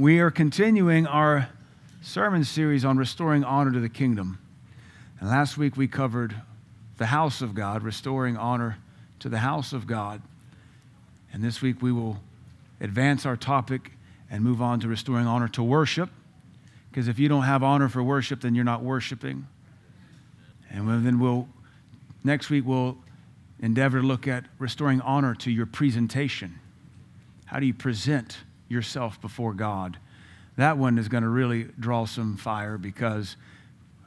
We are continuing our sermon series on restoring honor to the kingdom. And last week we covered the house of God, restoring honor to the house of God. And this week we will advance our topic and move on to restoring honor to worship. Because if you don't have honor for worship, then you're not worshiping. And then we'll, next week, we'll endeavor to look at restoring honor to your presentation. How do you present yourself before God? That one is going to really draw some fire because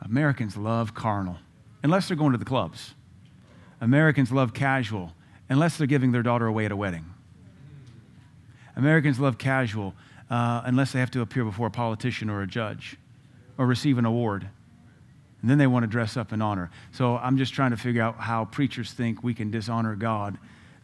Americans love carnal, unless they're going to the clubs. Americans love casual, unless they're giving their daughter away at a wedding. Americans love casual, uh, unless they have to appear before a politician or a judge or receive an award. And then they want to dress up in honor. So I'm just trying to figure out how preachers think we can dishonor God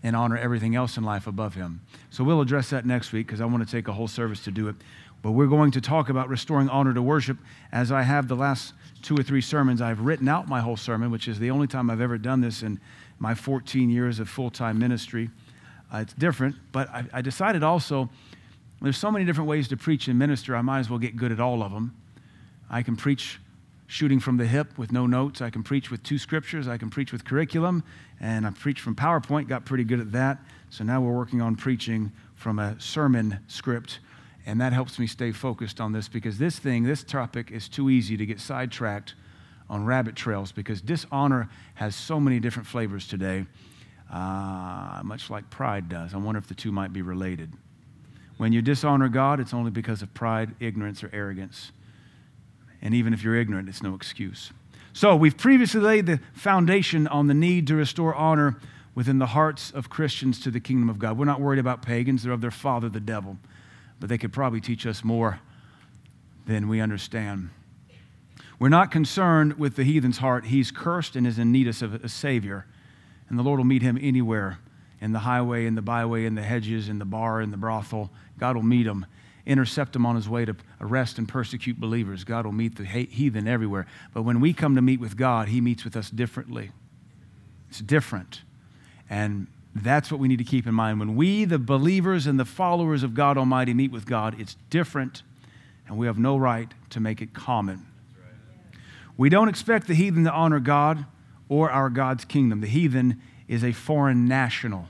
and honor everything else in life above Him. So we'll address that next week because I want to take a whole service to do it. But we're going to talk about restoring honor to worship as I have the last two or three sermons. I've written out my whole sermon, which is the only time I've ever done this in my 14 years of full time ministry. Uh, it's different, but I, I decided also there's so many different ways to preach and minister, I might as well get good at all of them. I can preach shooting from the hip with no notes. I can preach with two scriptures. I can preach with curriculum. And I preached from PowerPoint, got pretty good at that. So now we're working on preaching from a sermon script. And that helps me stay focused on this because this thing, this topic, is too easy to get sidetracked on rabbit trails because dishonor has so many different flavors today, uh, much like pride does. I wonder if the two might be related. When you dishonor God, it's only because of pride, ignorance, or arrogance. And even if you're ignorant, it's no excuse. So, we've previously laid the foundation on the need to restore honor within the hearts of Christians to the kingdom of God. We're not worried about pagans, they're of their father, the devil. But they could probably teach us more than we understand. We're not concerned with the heathen's heart. He's cursed and is in need of a Savior. And the Lord will meet him anywhere in the highway, in the byway, in the hedges, in the bar, in the brothel. God will meet him intercept him on his way to arrest and persecute believers. God will meet the heathen everywhere. But when we come to meet with God, he meets with us differently. It's different. And that's what we need to keep in mind. When we, the believers and the followers of God Almighty, meet with God, it's different, and we have no right to make it common. We don't expect the heathen to honor God or our God's kingdom. The heathen is a foreign national.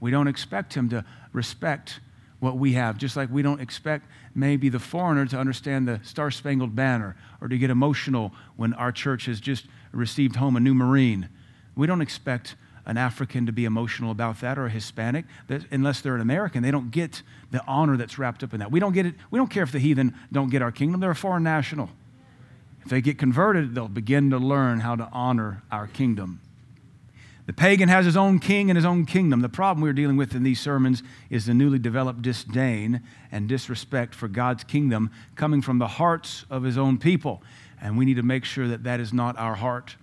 We don't expect him to respect what we have, just like we don't expect maybe the foreigner to understand the Star Spangled Banner or to get emotional when our church has just received home a new Marine. We don't expect an African to be emotional about that or a Hispanic, unless they're an American. They don't get the honor that's wrapped up in that. We don't get it. We don't care if the heathen don't get our kingdom. They're a foreign national. If they get converted, they'll begin to learn how to honor our kingdom. The pagan has his own king and his own kingdom. The problem we're dealing with in these sermons is the newly developed disdain and disrespect for God's kingdom coming from the hearts of his own people. And we need to make sure that that is not our heart.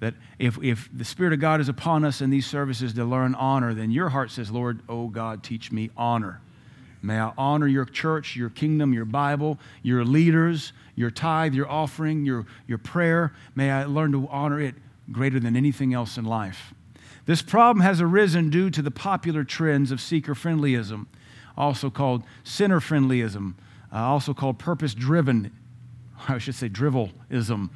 That if, if the Spirit of God is upon us in these services to learn honor, then your heart says, Lord, oh God, teach me honor. May I honor your church, your kingdom, your Bible, your leaders, your tithe, your offering, your, your prayer. May I learn to honor it greater than anything else in life. This problem has arisen due to the popular trends of seeker friendlyism, also called sinner friendlyism, uh, also called purpose driven, I should say drivelism,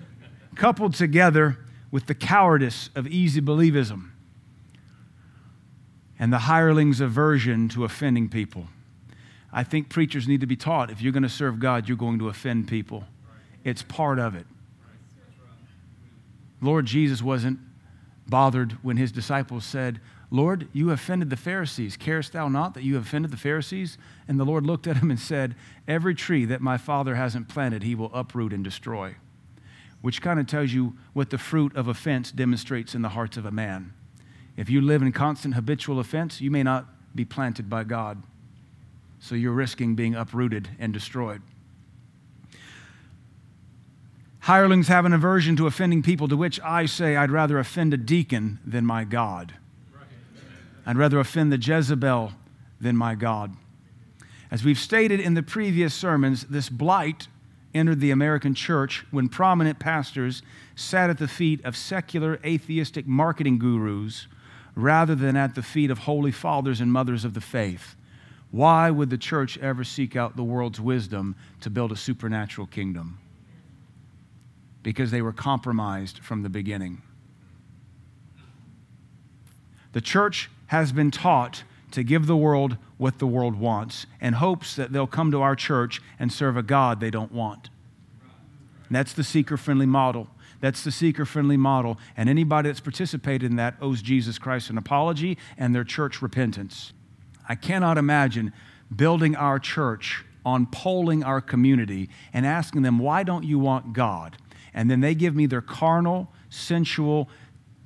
coupled together with the cowardice of easy believism and the hireling's aversion to offending people. I think preachers need to be taught if you're going to serve God, you're going to offend people. It's part of it. Lord Jesus wasn't bothered when his disciples said, Lord, you offended the Pharisees. Carest thou not that you have offended the Pharisees? And the Lord looked at him and said, Every tree that my Father hasn't planted, he will uproot and destroy. Which kind of tells you what the fruit of offense demonstrates in the hearts of a man. If you live in constant habitual offense, you may not be planted by God. So you're risking being uprooted and destroyed. Hirelings have an aversion to offending people, to which I say, I'd rather offend a deacon than my God. I'd rather offend the Jezebel than my God. As we've stated in the previous sermons, this blight entered the American church when prominent pastors sat at the feet of secular atheistic marketing gurus rather than at the feet of holy fathers and mothers of the faith. why would the church ever seek out the world's wisdom to build a supernatural kingdom? Because they were compromised from the beginning. The church has been taught to give the world what the world wants and hopes that they'll come to our church and serve a God they don't want. And that's the seeker friendly model. That's the seeker friendly model. And anybody that's participated in that owes Jesus Christ an apology and their church repentance. I cannot imagine building our church on polling our community and asking them, why don't you want God? And then they give me their carnal, sensual,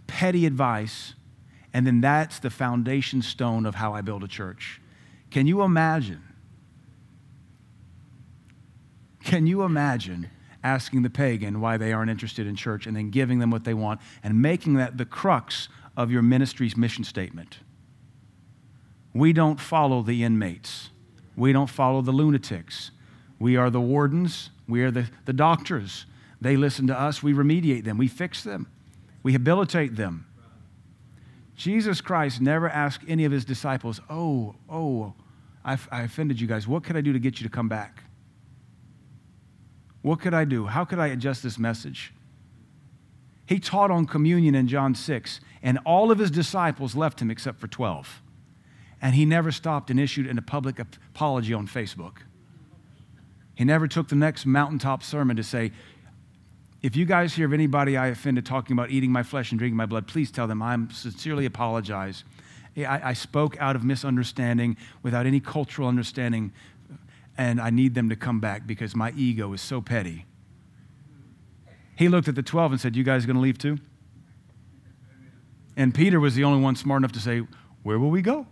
petty advice. And then that's the foundation stone of how I build a church. Can you imagine? Can you imagine asking the pagan why they aren't interested in church and then giving them what they want and making that the crux of your ministry's mission statement? We don't follow the inmates. We don't follow the lunatics. We are the wardens. We are the, the doctors. They listen to us. We remediate them. We fix them. We habilitate them. Jesus Christ never asked any of his disciples, Oh, oh, I, I offended you guys. What could I do to get you to come back? What could I do? How could I adjust this message? He taught on communion in John 6, and all of his disciples left him except for 12. And he never stopped and issued a public apology on Facebook. He never took the next mountaintop sermon to say, if you guys hear of anybody I offended talking about eating my flesh and drinking my blood, please tell them I'm sincerely apologize. I, I spoke out of misunderstanding without any cultural understanding, and I need them to come back because my ego is so petty. He looked at the 12 and said, You guys going to leave too? And Peter was the only one smart enough to say, Where will we go?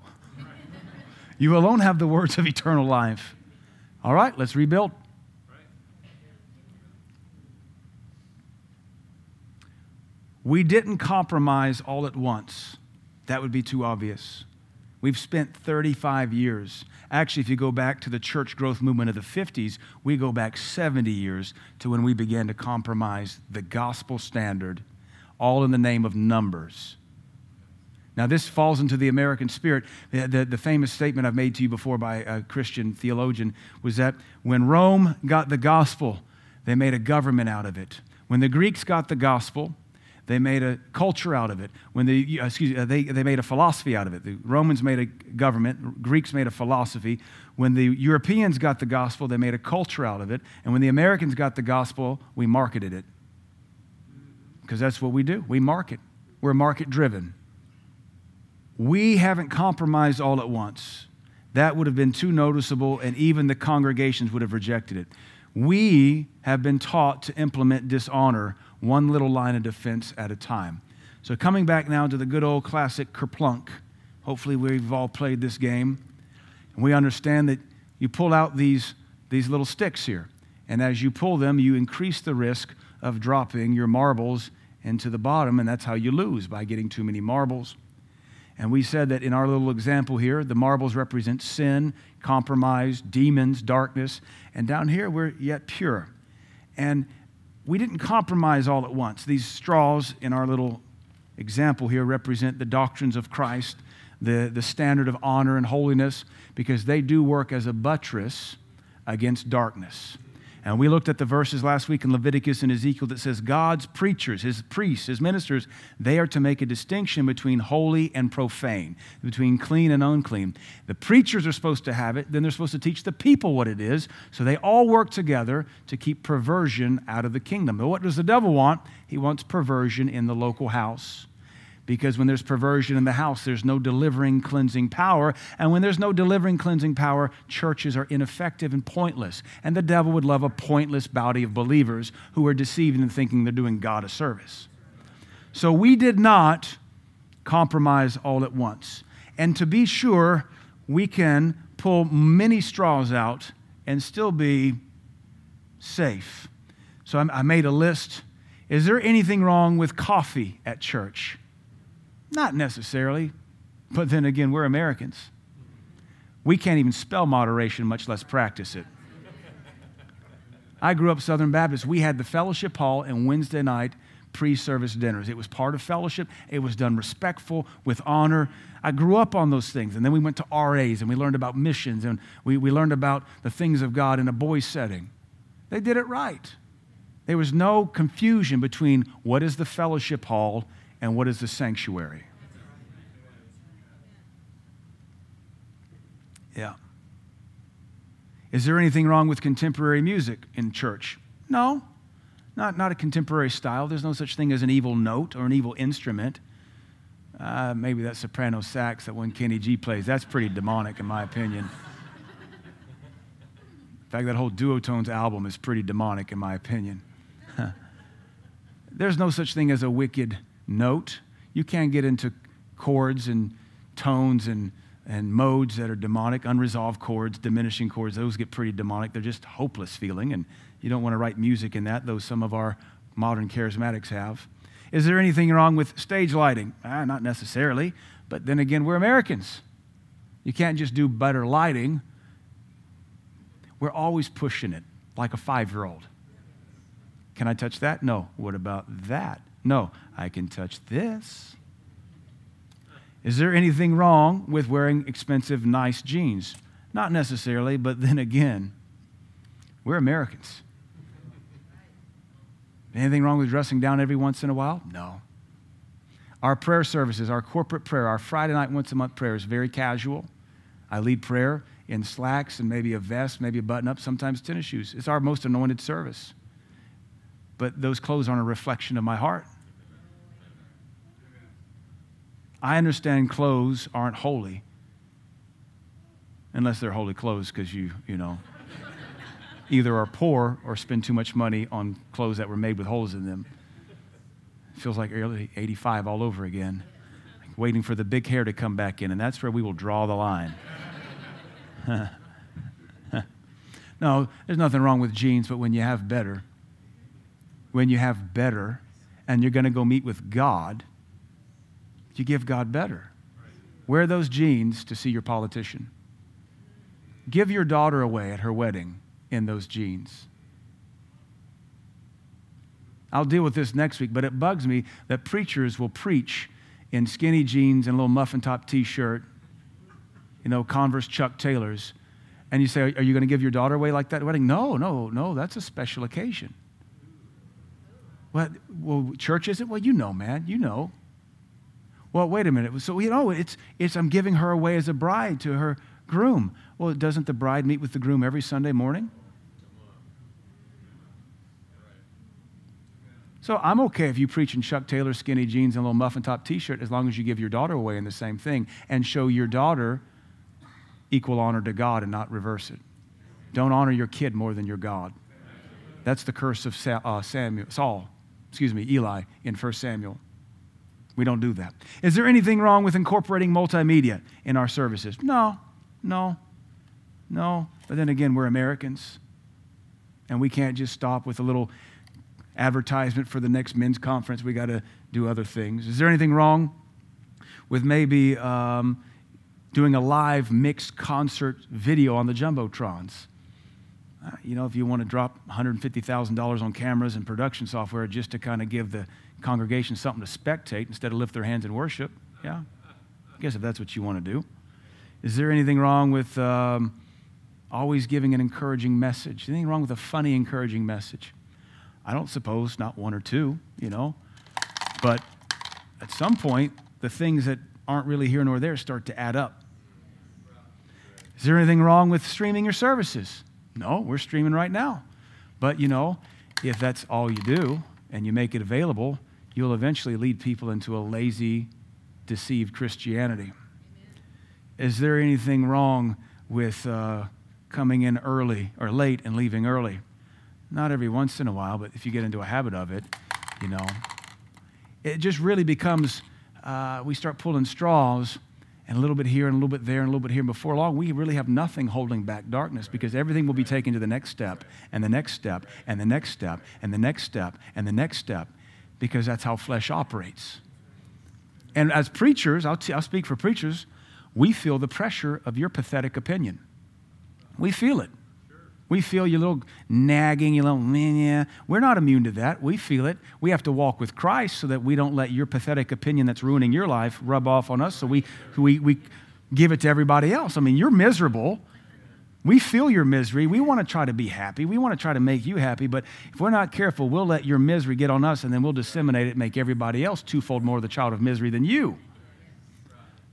You alone have the words of eternal life. All right, let's rebuild. We didn't compromise all at once. That would be too obvious. We've spent 35 years. Actually, if you go back to the church growth movement of the 50s, we go back 70 years to when we began to compromise the gospel standard, all in the name of numbers. Now, this falls into the American spirit. The, the, the, famous statement I've made to you before by a Christian theologian was that when Rome got the gospel, they made a government out of it. When the Greeks got the gospel, they made a culture out of it. When the, uh, excuse me, they, they made a philosophy out of it. The Romans made a government, Greeks made a philosophy. When the Europeans got the gospel, they made a culture out of it. And when the Americans got the gospel, we marketed it. Because that's what we do. We market. We're market driven. We haven't compromised all at once. That would have been too noticeable, and even the congregations would have rejected it. We have been taught to implement dishonor one little line of defense at a time. So, coming back now to the good old classic kerplunk. Hopefully, we've all played this game. And we understand that you pull out these, these little sticks here. And as you pull them, you increase the risk of dropping your marbles into the bottom, and that's how you lose by getting too many marbles. And we said that in our little example here, the marbles represent sin, compromise, demons, darkness. And down here, we're yet pure. And we didn't compromise all at once. These straws in our little example here represent the doctrines of Christ, the, the standard of honor and holiness, because they do work as a buttress against darkness. And we looked at the verses last week in Leviticus and Ezekiel that says God's preachers, his priests, his ministers, they are to make a distinction between holy and profane, between clean and unclean. The preachers are supposed to have it, then they're supposed to teach the people what it is. So they all work together to keep perversion out of the kingdom. But what does the devil want? He wants perversion in the local house because when there's perversion in the house, there's no delivering, cleansing power. And when there's no delivering, cleansing power, churches are ineffective and pointless. And the devil would love a pointless body of believers who are deceived and thinking they're doing God a service. So we did not compromise all at once. And to be sure, we can pull many straws out and still be safe. So I made a list. Is there anything wrong with coffee at church? Not necessarily, but then again, we're Americans. We can't even spell moderation, much less practice it. I grew up Southern Baptist. We had the fellowship hall, and Wednesday night, pre service dinners. It was part of fellowship, it was done respectful, with honor. I grew up on those things. And then we went to RAs and we learned about missions and we, we learned about the things of God in a boys' setting. They did it right. There was no confusion between what is the fellowship hall and what is the sanctuary. Yeah. Is there anything wrong with contemporary music in church? No. Not, not a contemporary style. There's no such thing as an evil note or an evil instrument. Uh, maybe that soprano sax that one Kenny G plays. That's pretty demonic, in my opinion. In fact, that whole Duotones album is pretty demonic, in my opinion. There's no such thing as a wicked note. You can't get into chords and tones and, and modes that are demonic, unresolved chords, diminishing chords. Those get pretty demonic. They're just hopeless feeling, and you don't want to write music in that, though some of our modern charismatics have. Is there anything wrong with stage lighting? Ah, not necessarily, but then again, we're Americans. You can't just do better lighting. We're always pushing it like a five year old. Can I touch that? No. What about that? No. I can touch this. Is there anything wrong with wearing expensive, nice jeans? Not necessarily, but then again, we're Americans. Anything wrong with dressing down every once in a while? No. Our prayer services, our corporate prayer, our Friday night once a month prayer is very casual. I lead prayer in slacks and maybe a vest, maybe a button up, sometimes tennis shoes. It's our most anointed service but those clothes aren't a reflection of my heart. I understand clothes aren't holy unless they're holy clothes because you, you know, either are poor or spend too much money on clothes that were made with holes in them. Feels like early 85 all over again, like waiting for the big hair to come back in, and that's where we will draw the line. no, there's nothing wrong with jeans, but when you have better, when you have better and you're going to go meet with God, you give God better. Wear those jeans to see your politician. Give your daughter away at her wedding in those jeans. I'll deal with this next week, but it bugs me that preachers will preach in skinny jeans and a little muffin top t shirt, you know, Converse Chuck Taylors. And you say, Are you going to give your daughter away like that wedding? No, no, no, that's a special occasion. Well, well, church isn't? Well, you know, man, you know. Well, wait a minute. So, you know, it's, it's I'm giving her away as a bride to her groom. Well, doesn't the bride meet with the groom every Sunday morning? So I'm okay if you preach in Chuck Taylor skinny jeans and a little muffin top t shirt as long as you give your daughter away in the same thing and show your daughter equal honor to God and not reverse it. Don't honor your kid more than your God. That's the curse of uh, Samuel, Saul excuse me, Eli in 1 Samuel. We don't do that. Is there anything wrong with incorporating multimedia in our services? No, no, no. But then again, we're Americans, and we can't just stop with a little advertisement for the next men's conference. We got to do other things. Is there anything wrong with maybe um, doing a live mixed concert video on the jumbotrons? You know, if you want to drop $150,000 on cameras and production software just to kind of give the congregation something to spectate instead of lift their hands in worship, yeah, I guess if that's what you want to do. Is there anything wrong with um, always giving an encouraging message? Anything wrong with a funny, encouraging message? I don't suppose, not one or two, you know. But at some point, the things that aren't really here nor there start to add up. Is there anything wrong with streaming your services? No, we're streaming right now. But you know, if that's all you do and you make it available, you'll eventually lead people into a lazy, deceived Christianity. Is there anything wrong with uh, coming in early or late and leaving early? Not every once in a while, but if you get into a habit of it, you know, it just really becomes, uh, we start pulling straws and a little bit here and a little bit there and a little bit here. Before long, we really have nothing holding back darkness because everything will be taken to the next step and the next step and the next step and the next step and the next step because that's how flesh operates. And as preachers, I'll, t- I'll speak for preachers, we feel the pressure of your pathetic opinion. We feel it. We feel your little nagging, your little, man, yeah. We're not immune to that. We feel it. We have to walk with Christ so that we don't let your pathetic opinion that's ruining your life rub off on us. So we, we, we give it to everybody else. I mean, you're miserable. We feel your misery. We want to try to be happy. We want to try to make you happy. But if we're not careful, we'll let your misery get on us and then we'll disseminate it, make everybody else twofold more the child of misery than you.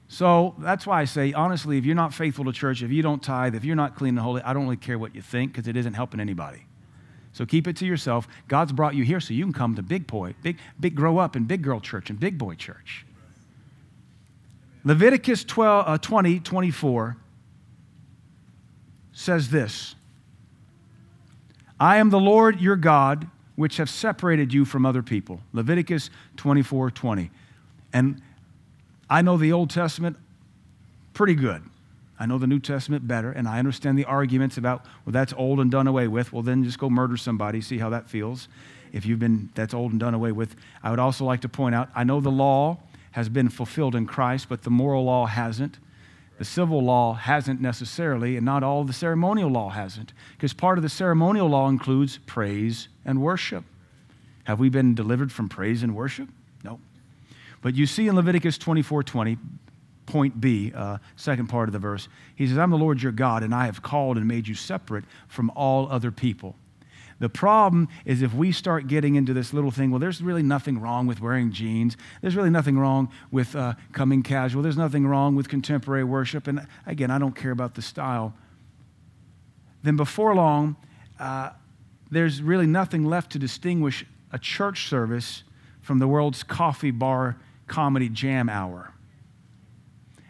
So that's why I say, honestly, if you're not faithful to church, if you don't tithe, if you're not clean and holy, I don't really care what you think because it isn't helping anybody. So keep it to yourself. God's brought you here so you can come to big boy, big, big grow up in big girl church and big boy church. Leviticus 12, uh, 20, 24 says this I am the Lord your God, which have separated you from other people. Leviticus 24, 20. And I know the Old Testament pretty good. I know the New Testament better, and I understand the arguments about, well, that's old and done away with. Well, then just go murder somebody, see how that feels. If you've been, that's old and done away with. I would also like to point out, I know the law has been fulfilled in Christ, but the moral law hasn't. The civil law hasn't necessarily, and not all the ceremonial law hasn't, because part of the ceremonial law includes praise and worship. Have we been delivered from praise and worship? But you see in Leviticus 24 20, point B, uh, second part of the verse, he says, I'm the Lord your God, and I have called and made you separate from all other people. The problem is if we start getting into this little thing, well, there's really nothing wrong with wearing jeans. There's really nothing wrong with uh, coming casual. There's nothing wrong with contemporary worship. And again, I don't care about the style. Then before long, uh, there's really nothing left to distinguish a church service from the world's coffee bar comedy jam hour.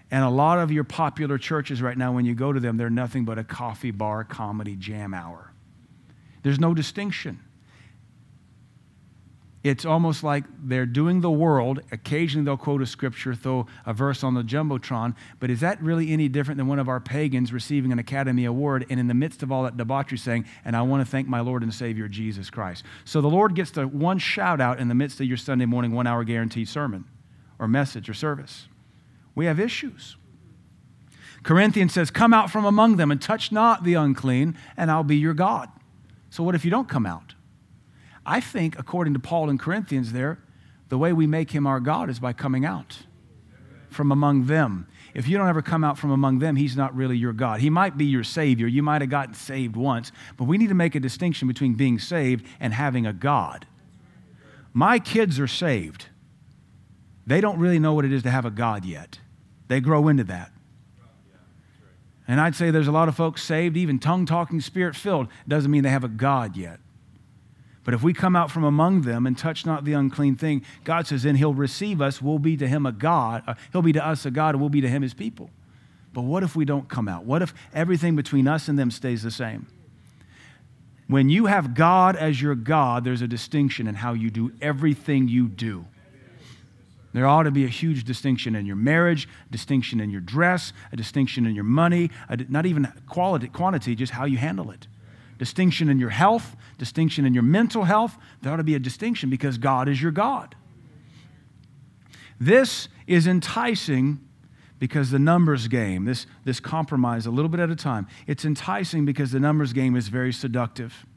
And a lot of your popular churches right now, when you go to them, they're nothing but a coffee bar comedy jam hour. There's no distinction. It's almost like they're doing the world. Occasionally they'll quote a scripture, throw a verse on the Jumbotron, but is that really any different than one of our pagans receiving an Academy Award and in the midst of all that debauchery saying, And I want to thank my Lord and Savior Jesus Christ? So the Lord gets the one shout out in the midst of your Sunday morning one hour guaranteed sermon or message or service. We have issues. Corinthians says, Come out from among them and touch not the unclean, and I'll be your God. So, what if you don't come out? I think, according to Paul in Corinthians, there, the way we make him our God is by coming out from among them. If you don't ever come out from among them, he's not really your God. He might be your Savior. You might have gotten saved once, but we need to make a distinction between being saved and having a God. My kids are saved they don't really know what it is to have a God yet. They grow into that. And I'd say there's a lot of folks saved, even tongue talking, spirit filled, doesn't mean they have a God yet. But if we come out from among them and touch not the unclean thing, God says, then He'll receive us. We'll be to Him a God. Uh, he'll be to us a God, and we'll be to Him His people. But what if we don't come out? What if everything between us and them stays the same? When you have God as your God, there's a distinction in how you do everything you do. There ought to be a huge distinction in your marriage, a distinction in your dress, a distinction in your money, not even quality, quantity, just how you handle it. Distinction in your health, distinction in your mental health. There ought to be a distinction because God is your God. This is enticing because the numbers game, this, this compromise a little bit at a time, it's enticing because the numbers game is very seductive.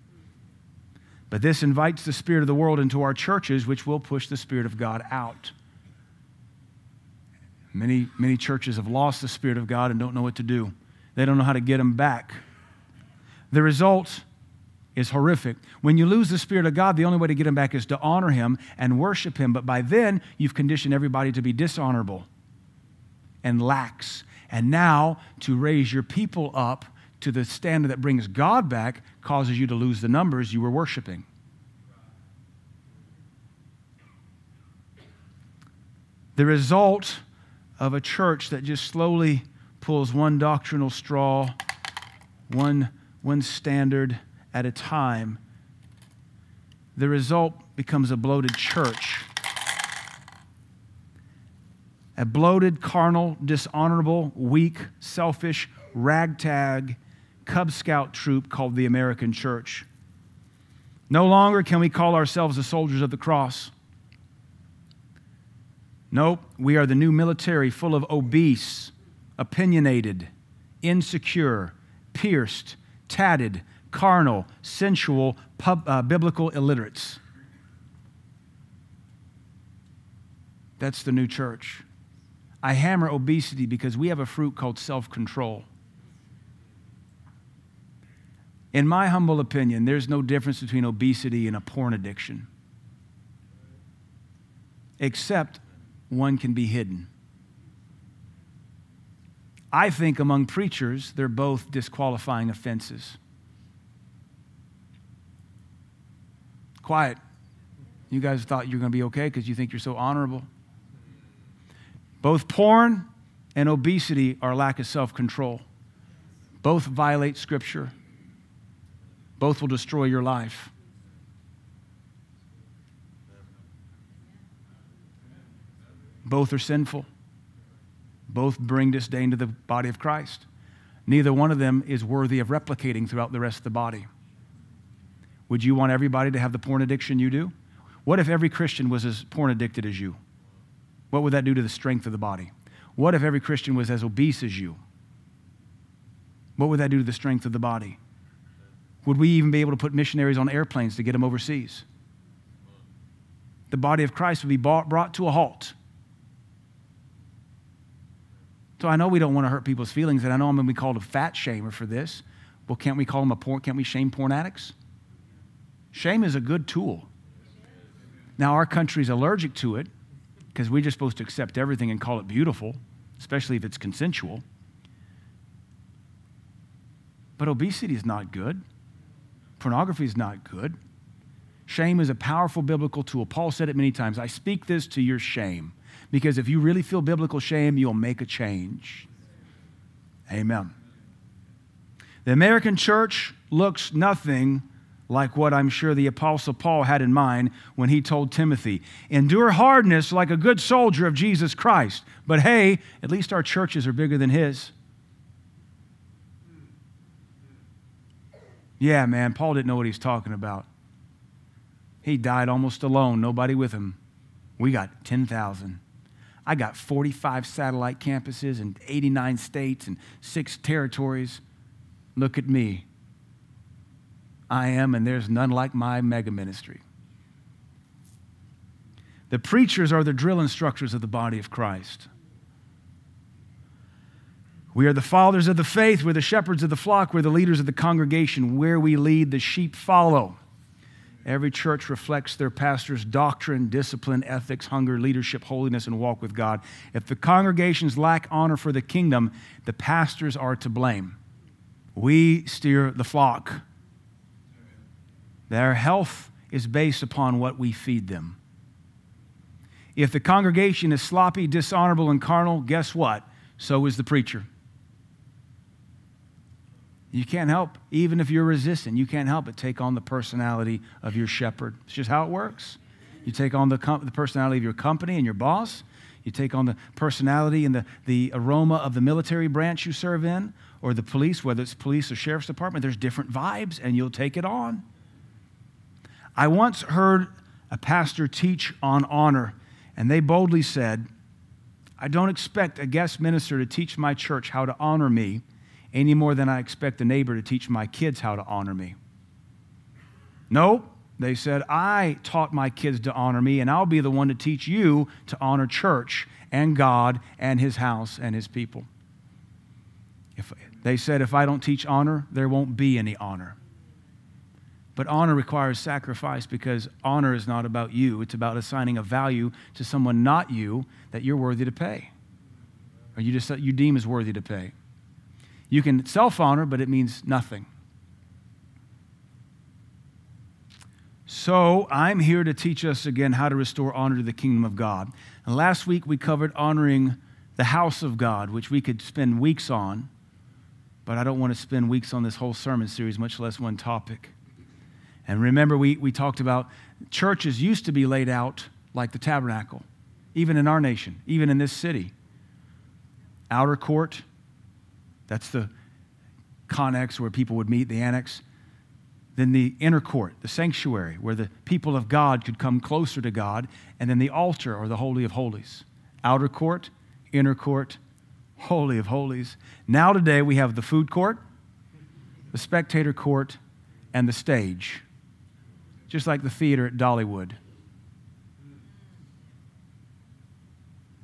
But this invites the spirit of the world into our churches, which will push the spirit of God out. Many, many churches have lost the Spirit of God and don't know what to do. They don't know how to get him back. The result is horrific. When you lose the Spirit of God, the only way to get him back is to honor him and worship him. But by then, you've conditioned everybody to be dishonorable and lax. And now, to raise your people up to the standard that brings God back causes you to lose the numbers you were worshiping. The result of a church that just slowly pulls one doctrinal straw, one, one standard at a time, the result becomes a bloated church. A bloated, carnal, dishonorable, weak, selfish, ragtag Cub Scout troop called the American church. No longer can we call ourselves the soldiers of the cross. Nope, we are the new military full of obese, opinionated, insecure, pierced, tatted, carnal, sensual, pub, uh, biblical illiterates. That's the new church. I hammer obesity because we have a fruit called self control. In my humble opinion, there's no difference between obesity and a porn addiction, except one can be hidden. I think among preachers, they're both disqualifying offenses. Quiet. You guys thought you were going to be okay because you think you're so honorable. Both porn and obesity are lack of self control. Both violate Scripture. Both will destroy your life. Both are sinful. Both bring disdain to the body of Christ. Neither one of them is worthy of replicating throughout the rest of the body. Would you want everybody to have the porn addiction you do? What if every Christian was as porn addicted as you? What would that do to the strength of the body? What if every Christian was as obese as you? What would that do to the strength of the body? Would we even be able to put missionaries on airplanes to get them overseas? The body of Christ would be brought to a halt. So I know we don't want to hurt people's feelings, and I know I'm going to be called a fat shamer for this. Well, can't we call them a porn? Can't we shame porn addicts? Shame is a good tool. Now, our country's allergic to it because we're just supposed to accept everything and call it beautiful, especially if it's consensual. But obesity is not good. Pornography is not good. Shame is a powerful biblical tool. Paul said it many times. I speak this to your shame because if you really feel biblical shame, you'll make a change. Amen. The American church looks nothing like what I'm sure the Apostle Paul had in mind when he told Timothy endure hardness like a good soldier of Jesus Christ. But hey, at least our churches are bigger than his. Yeah, man, Paul didn't know what he's talking about. He died almost alone, nobody with him. We got 10,000. I got 45 satellite campuses in 89 states and six territories. Look at me. I am, and there's none like my mega ministry. The preachers are the drill instructors of the body of Christ. We are the fathers of the faith. We're the shepherds of the flock. We're the leaders of the congregation. Where we lead, the sheep follow. Every church reflects their pastor's doctrine, discipline, ethics, hunger, leadership, holiness, and walk with God. If the congregations lack honor for the kingdom, the pastors are to blame. We steer the flock. Their health is based upon what we feed them. If the congregation is sloppy, dishonorable, and carnal, guess what? So is the preacher. You can't help, even if you're resistant, you can't help but take on the personality of your shepherd. It's just how it works. You take on the, com- the personality of your company and your boss. You take on the personality and the, the aroma of the military branch you serve in, or the police, whether it's police or sheriff's department. There's different vibes, and you'll take it on. I once heard a pastor teach on honor, and they boldly said, I don't expect a guest minister to teach my church how to honor me any more than I expect a neighbor to teach my kids how to honor me. No, they said, I taught my kids to honor me, and I'll be the one to teach you to honor church and God and his house and his people. If, they said, if I don't teach honor, there won't be any honor. But honor requires sacrifice because honor is not about you. It's about assigning a value to someone not you that you're worthy to pay. Or you just you deem as worthy to pay. You can self honor, but it means nothing. So I'm here to teach us again how to restore honor to the kingdom of God. And last week we covered honoring the house of God, which we could spend weeks on, but I don't want to spend weeks on this whole sermon series, much less one topic. And remember, we, we talked about churches used to be laid out like the tabernacle, even in our nation, even in this city. Outer court, that's the connex where people would meet, the annex. Then the inner court, the sanctuary, where the people of God could come closer to God. And then the altar, or the Holy of Holies. Outer court, inner court, Holy of Holies. Now, today, we have the food court, the spectator court, and the stage, just like the theater at Dollywood.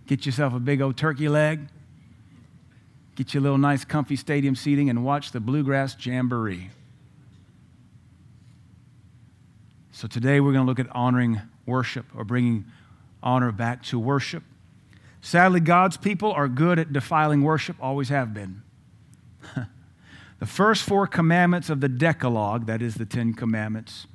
Get yourself a big old turkey leg, get you a little nice, comfy stadium seating, and watch the Bluegrass Jamboree. So today we're going to look at honoring worship or bringing honor back to worship. Sadly, God's people are good at defiling worship, always have been. the first four commandments of the Decalogue, that is the Ten Commandments,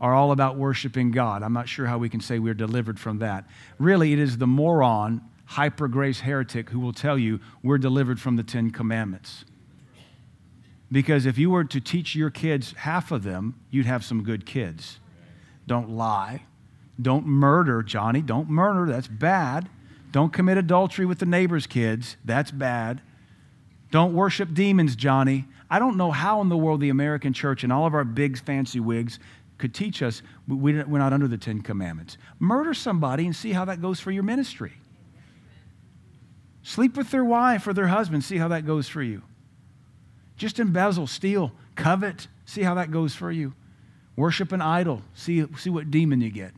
are all about worshiping God. I'm not sure how we can say we're delivered from that. Really, it is the moron, hyper grace heretic who will tell you we're delivered from the Ten Commandments. Because if you were to teach your kids half of them, you'd have some good kids. Don't lie. Don't murder, Johnny. Don't murder. That's bad. Don't commit adultery with the neighbor's kids. That's bad. Don't worship demons, Johnny. I don't know how in the world the American church and all of our big fancy wigs could teach us we're not under the Ten Commandments. Murder somebody and see how that goes for your ministry. Sleep with their wife or their husband, see how that goes for you. Just embezzle, steal, covet, see how that goes for you. Worship an idol, see, see what demon you get.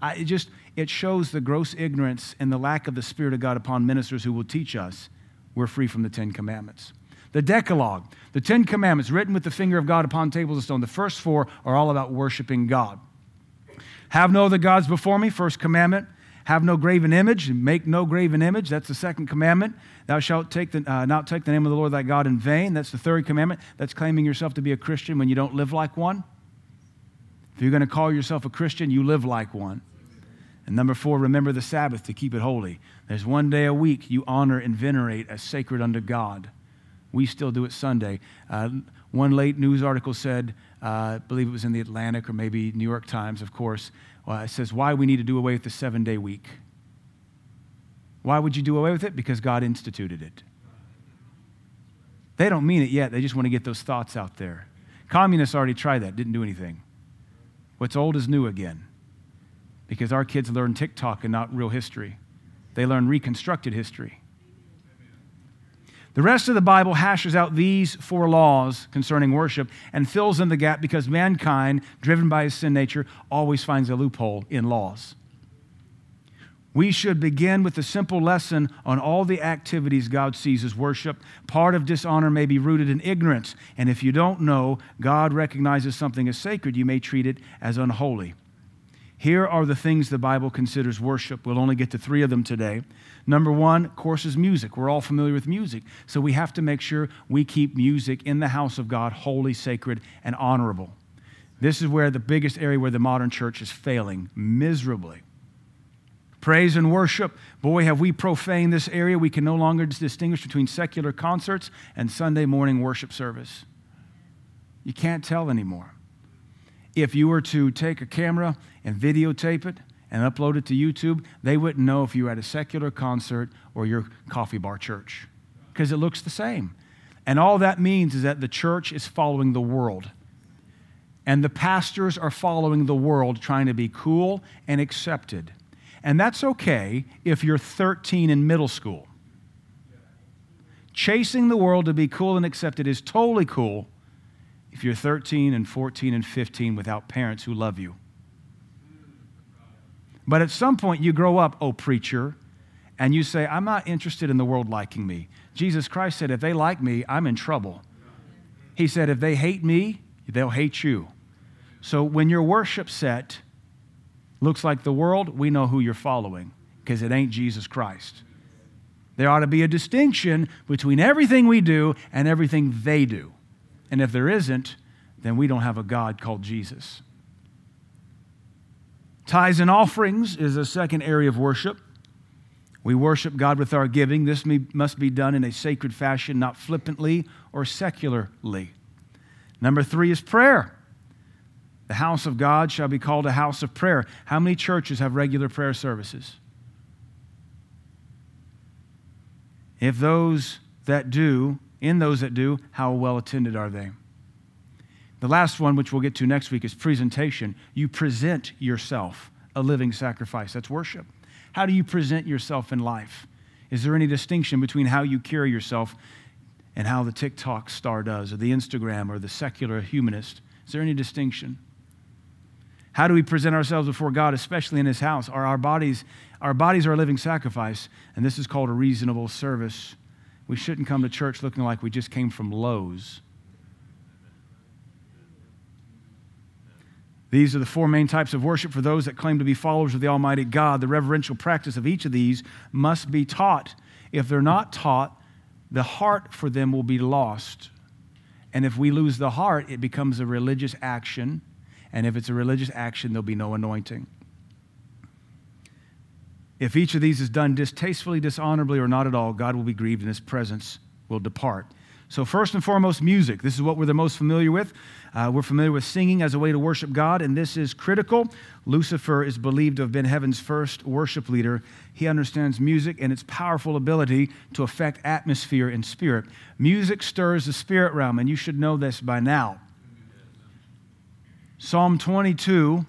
I, it just it shows the gross ignorance and the lack of the Spirit of God upon ministers who will teach us we're free from the Ten Commandments. The Decalogue, the Ten Commandments written with the finger of God upon tables of stone. The first four are all about worshiping God. Have no other gods before me, first commandment. Have no graven image, and make no graven image. That's the second commandment. Thou shalt take the, uh, not take the name of the Lord thy God in vain. That's the third commandment. That's claiming yourself to be a Christian when you don't live like one. If you're going to call yourself a Christian, you live like one. And number four, remember the Sabbath to keep it holy. There's one day a week you honor and venerate as sacred unto God. We still do it Sunday. Uh, one late news article said, uh, I believe it was in the Atlantic or maybe New York Times, of course, well, it says why we need to do away with the seven day week. Why would you do away with it? Because God instituted it. They don't mean it yet, they just want to get those thoughts out there. Communists already tried that, didn't do anything. What's old is new again. Because our kids learn TikTok and not real history, they learn reconstructed history. The rest of the Bible hashes out these four laws concerning worship and fills in the gap because mankind, driven by his sin nature, always finds a loophole in laws. We should begin with a simple lesson on all the activities God sees as worship. Part of dishonor may be rooted in ignorance, and if you don't know God recognizes something as sacred, you may treat it as unholy. Here are the things the Bible considers worship. We'll only get to three of them today. Number one, of course, is music. We're all familiar with music. So we have to make sure we keep music in the house of God holy, sacred, and honorable. This is where the biggest area where the modern church is failing miserably. Praise and worship. Boy, have we profaned this area. We can no longer distinguish between secular concerts and Sunday morning worship service. You can't tell anymore if you were to take a camera and videotape it and upload it to YouTube, they wouldn't know if you were at a secular concert or your coffee bar church because it looks the same. And all that means is that the church is following the world. And the pastors are following the world, trying to be cool and accepted. And that's okay if you're 13 in middle school. Chasing the world to be cool and accepted is totally cool if you're 13 and 14 and 15 without parents who love you. But at some point, you grow up, oh, preacher, and you say, I'm not interested in the world liking me. Jesus Christ said, if they like me, I'm in trouble. He said, if they hate me, they'll hate you. So when your worship set looks like the world, we know who you're following because it ain't Jesus Christ. There ought to be a distinction between everything we do and everything they do. And if there isn't, then we don't have a God called Jesus. Tithes and offerings is a second area of worship. We worship God with our giving. This must be done in a sacred fashion, not flippantly or secularly. Number three is prayer. The house of God shall be called a house of prayer. How many churches have regular prayer services? If those that do in those that do, how well attended are they? The last one, which we'll get to next week, is presentation. You present yourself a living sacrifice. That's worship. How do you present yourself in life? Is there any distinction between how you carry yourself and how the TikTok star does, or the Instagram, or the secular humanist? Is there any distinction? How do we present ourselves before God, especially in His house? Are our bodies, our bodies are a living sacrifice, and this is called a reasonable service. We shouldn't come to church looking like we just came from Lowe's. These are the four main types of worship for those that claim to be followers of the Almighty God. The reverential practice of each of these must be taught. If they're not taught, the heart for them will be lost. And if we lose the heart, it becomes a religious action. And if it's a religious action, there'll be no anointing. If each of these is done distastefully, dishonorably, or not at all, God will be grieved and his presence will depart. So, first and foremost, music. This is what we're the most familiar with. Uh, we're familiar with singing as a way to worship God, and this is critical. Lucifer is believed to have been heaven's first worship leader. He understands music and its powerful ability to affect atmosphere and spirit. Music stirs the spirit realm, and you should know this by now. Psalm 22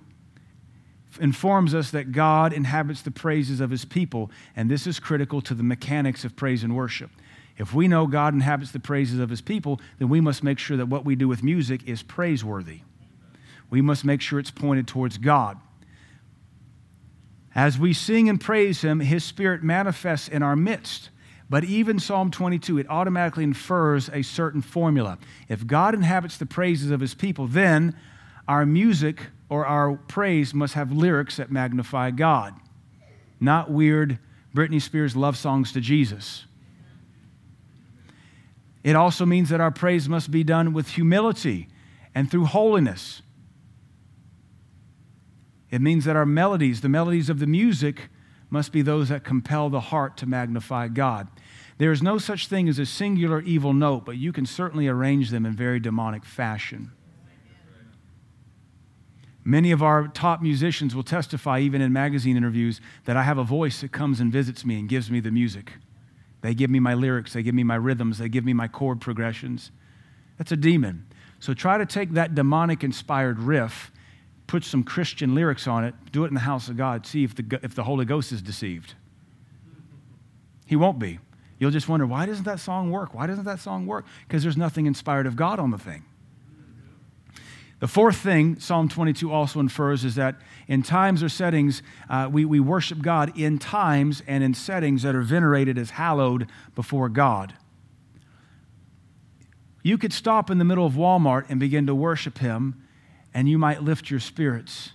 informs us that God inhabits the praises of his people, and this is critical to the mechanics of praise and worship. If we know God inhabits the praises of his people, then we must make sure that what we do with music is praiseworthy. We must make sure it's pointed towards God. As we sing and praise him, his spirit manifests in our midst. But even Psalm 22, it automatically infers a certain formula. If God inhabits the praises of his people, then our music or our praise must have lyrics that magnify God, not weird Britney Spears love songs to Jesus. It also means that our praise must be done with humility and through holiness. It means that our melodies, the melodies of the music, must be those that compel the heart to magnify God. There is no such thing as a singular evil note, but you can certainly arrange them in very demonic fashion. Many of our top musicians will testify, even in magazine interviews, that I have a voice that comes and visits me and gives me the music. They give me my lyrics, they give me my rhythms, they give me my chord progressions. That's a demon. So try to take that demonic inspired riff, put some Christian lyrics on it, do it in the house of God, see if the, if the Holy Ghost is deceived. He won't be. You'll just wonder, why doesn't that song work? Why doesn't that song work? Because there's nothing inspired of God on the thing. The fourth thing Psalm 22 also infers is that in times or settings, uh, we, we worship God in times and in settings that are venerated as hallowed before God. You could stop in the middle of Walmart and begin to worship Him, and you might lift your spirits.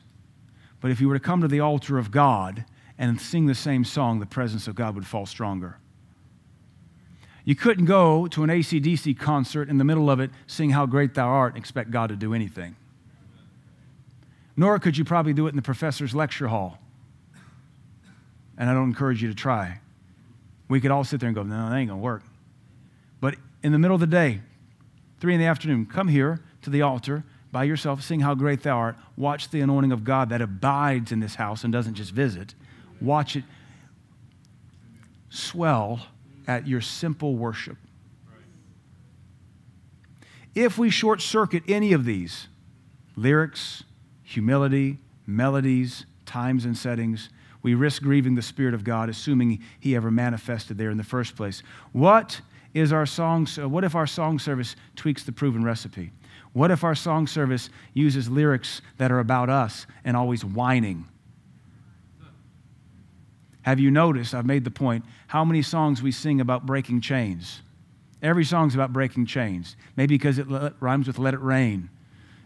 But if you were to come to the altar of God and sing the same song, the presence of God would fall stronger. You couldn't go to an ACDC concert in the middle of it, sing How Great Thou Art, and expect God to do anything. Nor could you probably do it in the professor's lecture hall. And I don't encourage you to try. We could all sit there and go, no, that ain't to work. But in the middle of the day, three in the afternoon, come here to the altar by yourself, sing How Great Thou Art, watch the anointing of God that abides in this house and doesn't just visit. Watch it swell at your simple worship. If we short circuit any of these lyrics, humility, melodies, times, and settings we risk grieving the Spirit of God, assuming He ever manifested there in the first place. What is our song? What if our song service tweaks the proven recipe? What if our song service uses lyrics that are about us and always whining? Have you noticed, I've made the point, how many songs we sing about breaking chains? Every song's about breaking chains. Maybe because it rhymes with let it rain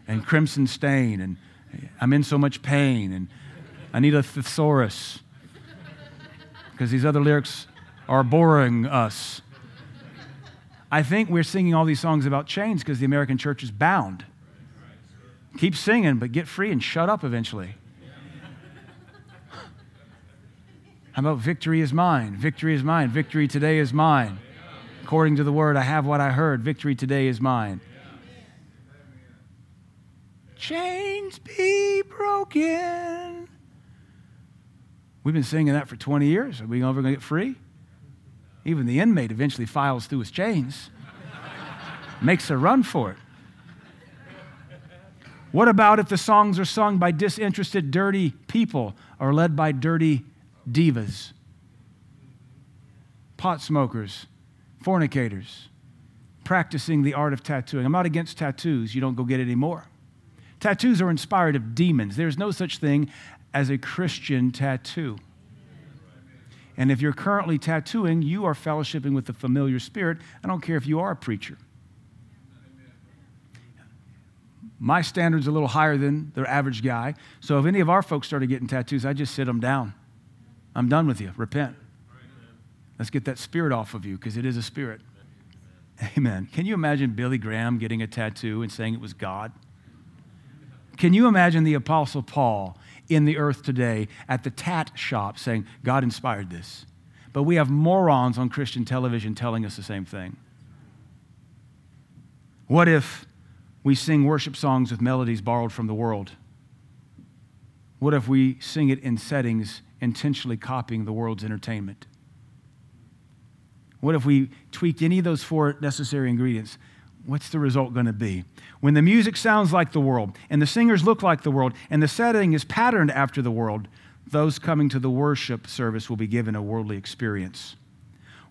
and crimson stain and eh, I'm in so much pain and I need a thesaurus because these other lyrics are boring us. I think we're singing all these songs about chains because the American church is bound. Keep singing, but get free and shut up eventually. How about victory is mine? Victory is mine. Victory today is mine. According to the word, I have what I heard. Victory today is mine. Chains be broken. We've been singing that for 20 years. Are we ever going to get free? Even the inmate eventually files through his chains, makes a run for it. What about if the songs are sung by disinterested, dirty people or led by dirty divas, pot smokers, fornicators, practicing the art of tattooing. I'm not against tattoos, you don't go get any more. Tattoos are inspired of demons. There's no such thing as a Christian tattoo. And if you're currently tattooing, you are fellowshipping with the familiar spirit. I don't care if you are a preacher. My standard's a little higher than the average guy. So if any of our folks started getting tattoos, I just sit them down. I'm done with you. Repent. Let's get that spirit off of you because it is a spirit. Amen. Can you imagine Billy Graham getting a tattoo and saying it was God? Can you imagine the Apostle Paul in the earth today at the tat shop saying, God inspired this? But we have morons on Christian television telling us the same thing. What if we sing worship songs with melodies borrowed from the world? What if we sing it in settings intentionally copying the world's entertainment? What if we tweaked any of those four necessary ingredients? What's the result going to be? When the music sounds like the world, and the singers look like the world, and the setting is patterned after the world, those coming to the worship service will be given a worldly experience.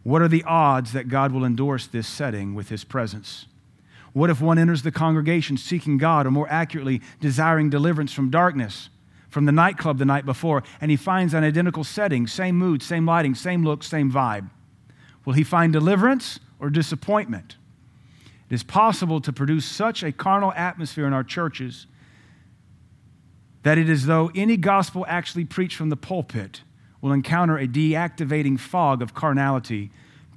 What are the odds that God will endorse this setting with his presence? What if one enters the congregation seeking God, or more accurately, desiring deliverance from darkness, from the nightclub the night before, and he finds an identical setting, same mood, same lighting, same look, same vibe? Will he find deliverance or disappointment? It is possible to produce such a carnal atmosphere in our churches that it is though any gospel actually preached from the pulpit will encounter a deactivating fog of carnality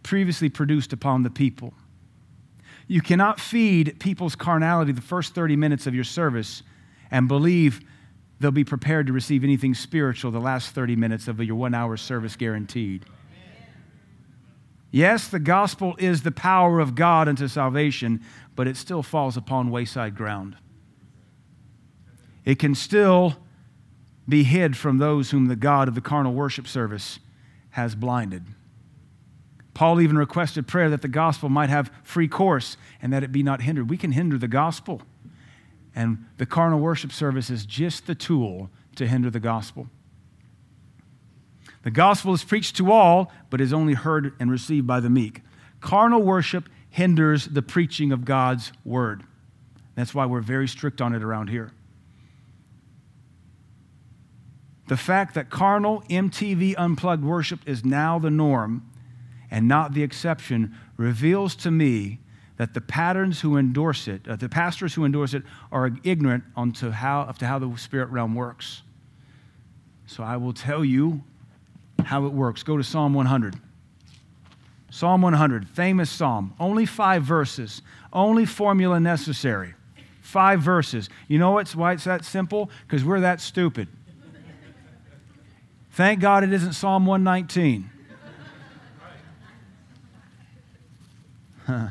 previously produced upon the people. You cannot feed people's carnality the first 30 minutes of your service and believe they'll be prepared to receive anything spiritual the last 30 minutes of your one hour service guaranteed. Yes, the gospel is the power of God unto salvation, but it still falls upon wayside ground. It can still be hid from those whom the God of the carnal worship service has blinded. Paul even requested prayer that the gospel might have free course and that it be not hindered. We can hinder the gospel, and the carnal worship service is just the tool to hinder the gospel. The gospel is preached to all, but is only heard and received by the meek. Carnal worship hinders the preaching of God's word. That's why we're very strict on it around here. The fact that carnal MTV unplugged worship is now the norm and not the exception reveals to me that the patterns who endorse it, uh, the pastors who endorse it, are ignorant onto how, to how the spirit realm works. So I will tell you how it works. Go to Psalm 100. Psalm 100, famous psalm, only five verses, only formula necessary. Five verses. You know what's, why it's that simple? Because we're that stupid. Thank God it isn't Psalm 119. Huh.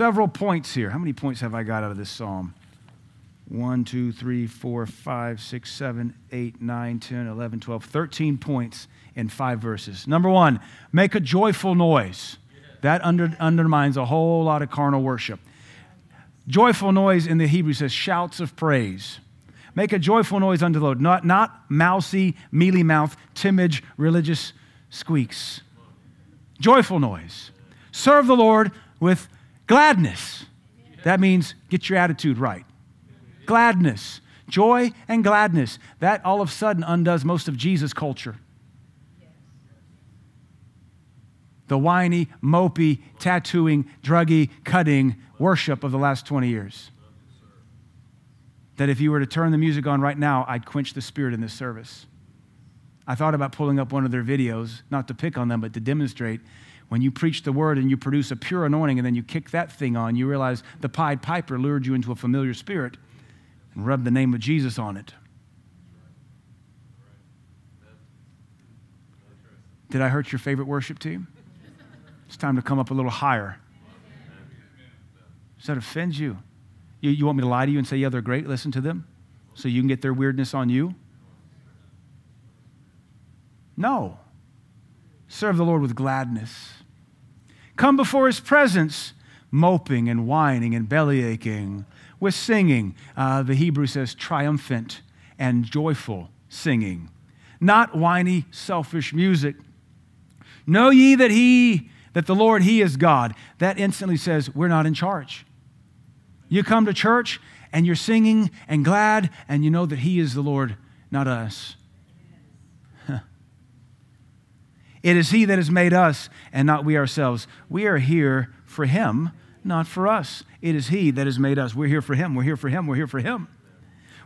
Several points here. How many points have I got out of this psalm? 1, 2, 3, 4, 5, 6, 7, 8, 9, 10, 11, 12, 13 points in five verses. Number one, make a joyful noise. That under, undermines a whole lot of carnal worship. Joyful noise in the Hebrew says shouts of praise. Make a joyful noise unto the Lord, not, not mousy, mealy mouth, timid, religious squeaks. Joyful noise. Serve the Lord with gladness. That means get your attitude right gladness, joy and gladness. That all of a sudden undoes most of Jesus Culture. The whiny, mopey, tattooing, druggy, cutting worship of the last 20 years. That if you were to turn the music on right now, I'd quench the spirit in this service. I thought about pulling up one of their videos, not to pick on them, but to demonstrate when you preach the word and you produce a pure anointing and then you kick that thing on, you realize the Pied Piper lured you into a familiar spirit and rubbed the name of Jesus on it. Did I hurt your favorite worship team? It's time to come up a little higher. Does that offend you? you? You want me to lie to you and say, yeah, they're great? Listen to them so you can get their weirdness on you? No. Serve the Lord with gladness. Come before his presence, moping and whining and belly aching with singing. Uh, the Hebrew says triumphant and joyful singing, not whiny, selfish music. Know ye that He, that the Lord, He is God. That instantly says we're not in charge. You come to church and you're singing and glad, and you know that He is the Lord, not us. It is He that has made us and not we ourselves. We are here for Him, not for us. It is He that has made us. We're here for Him. We're here for Him. We're here for Him.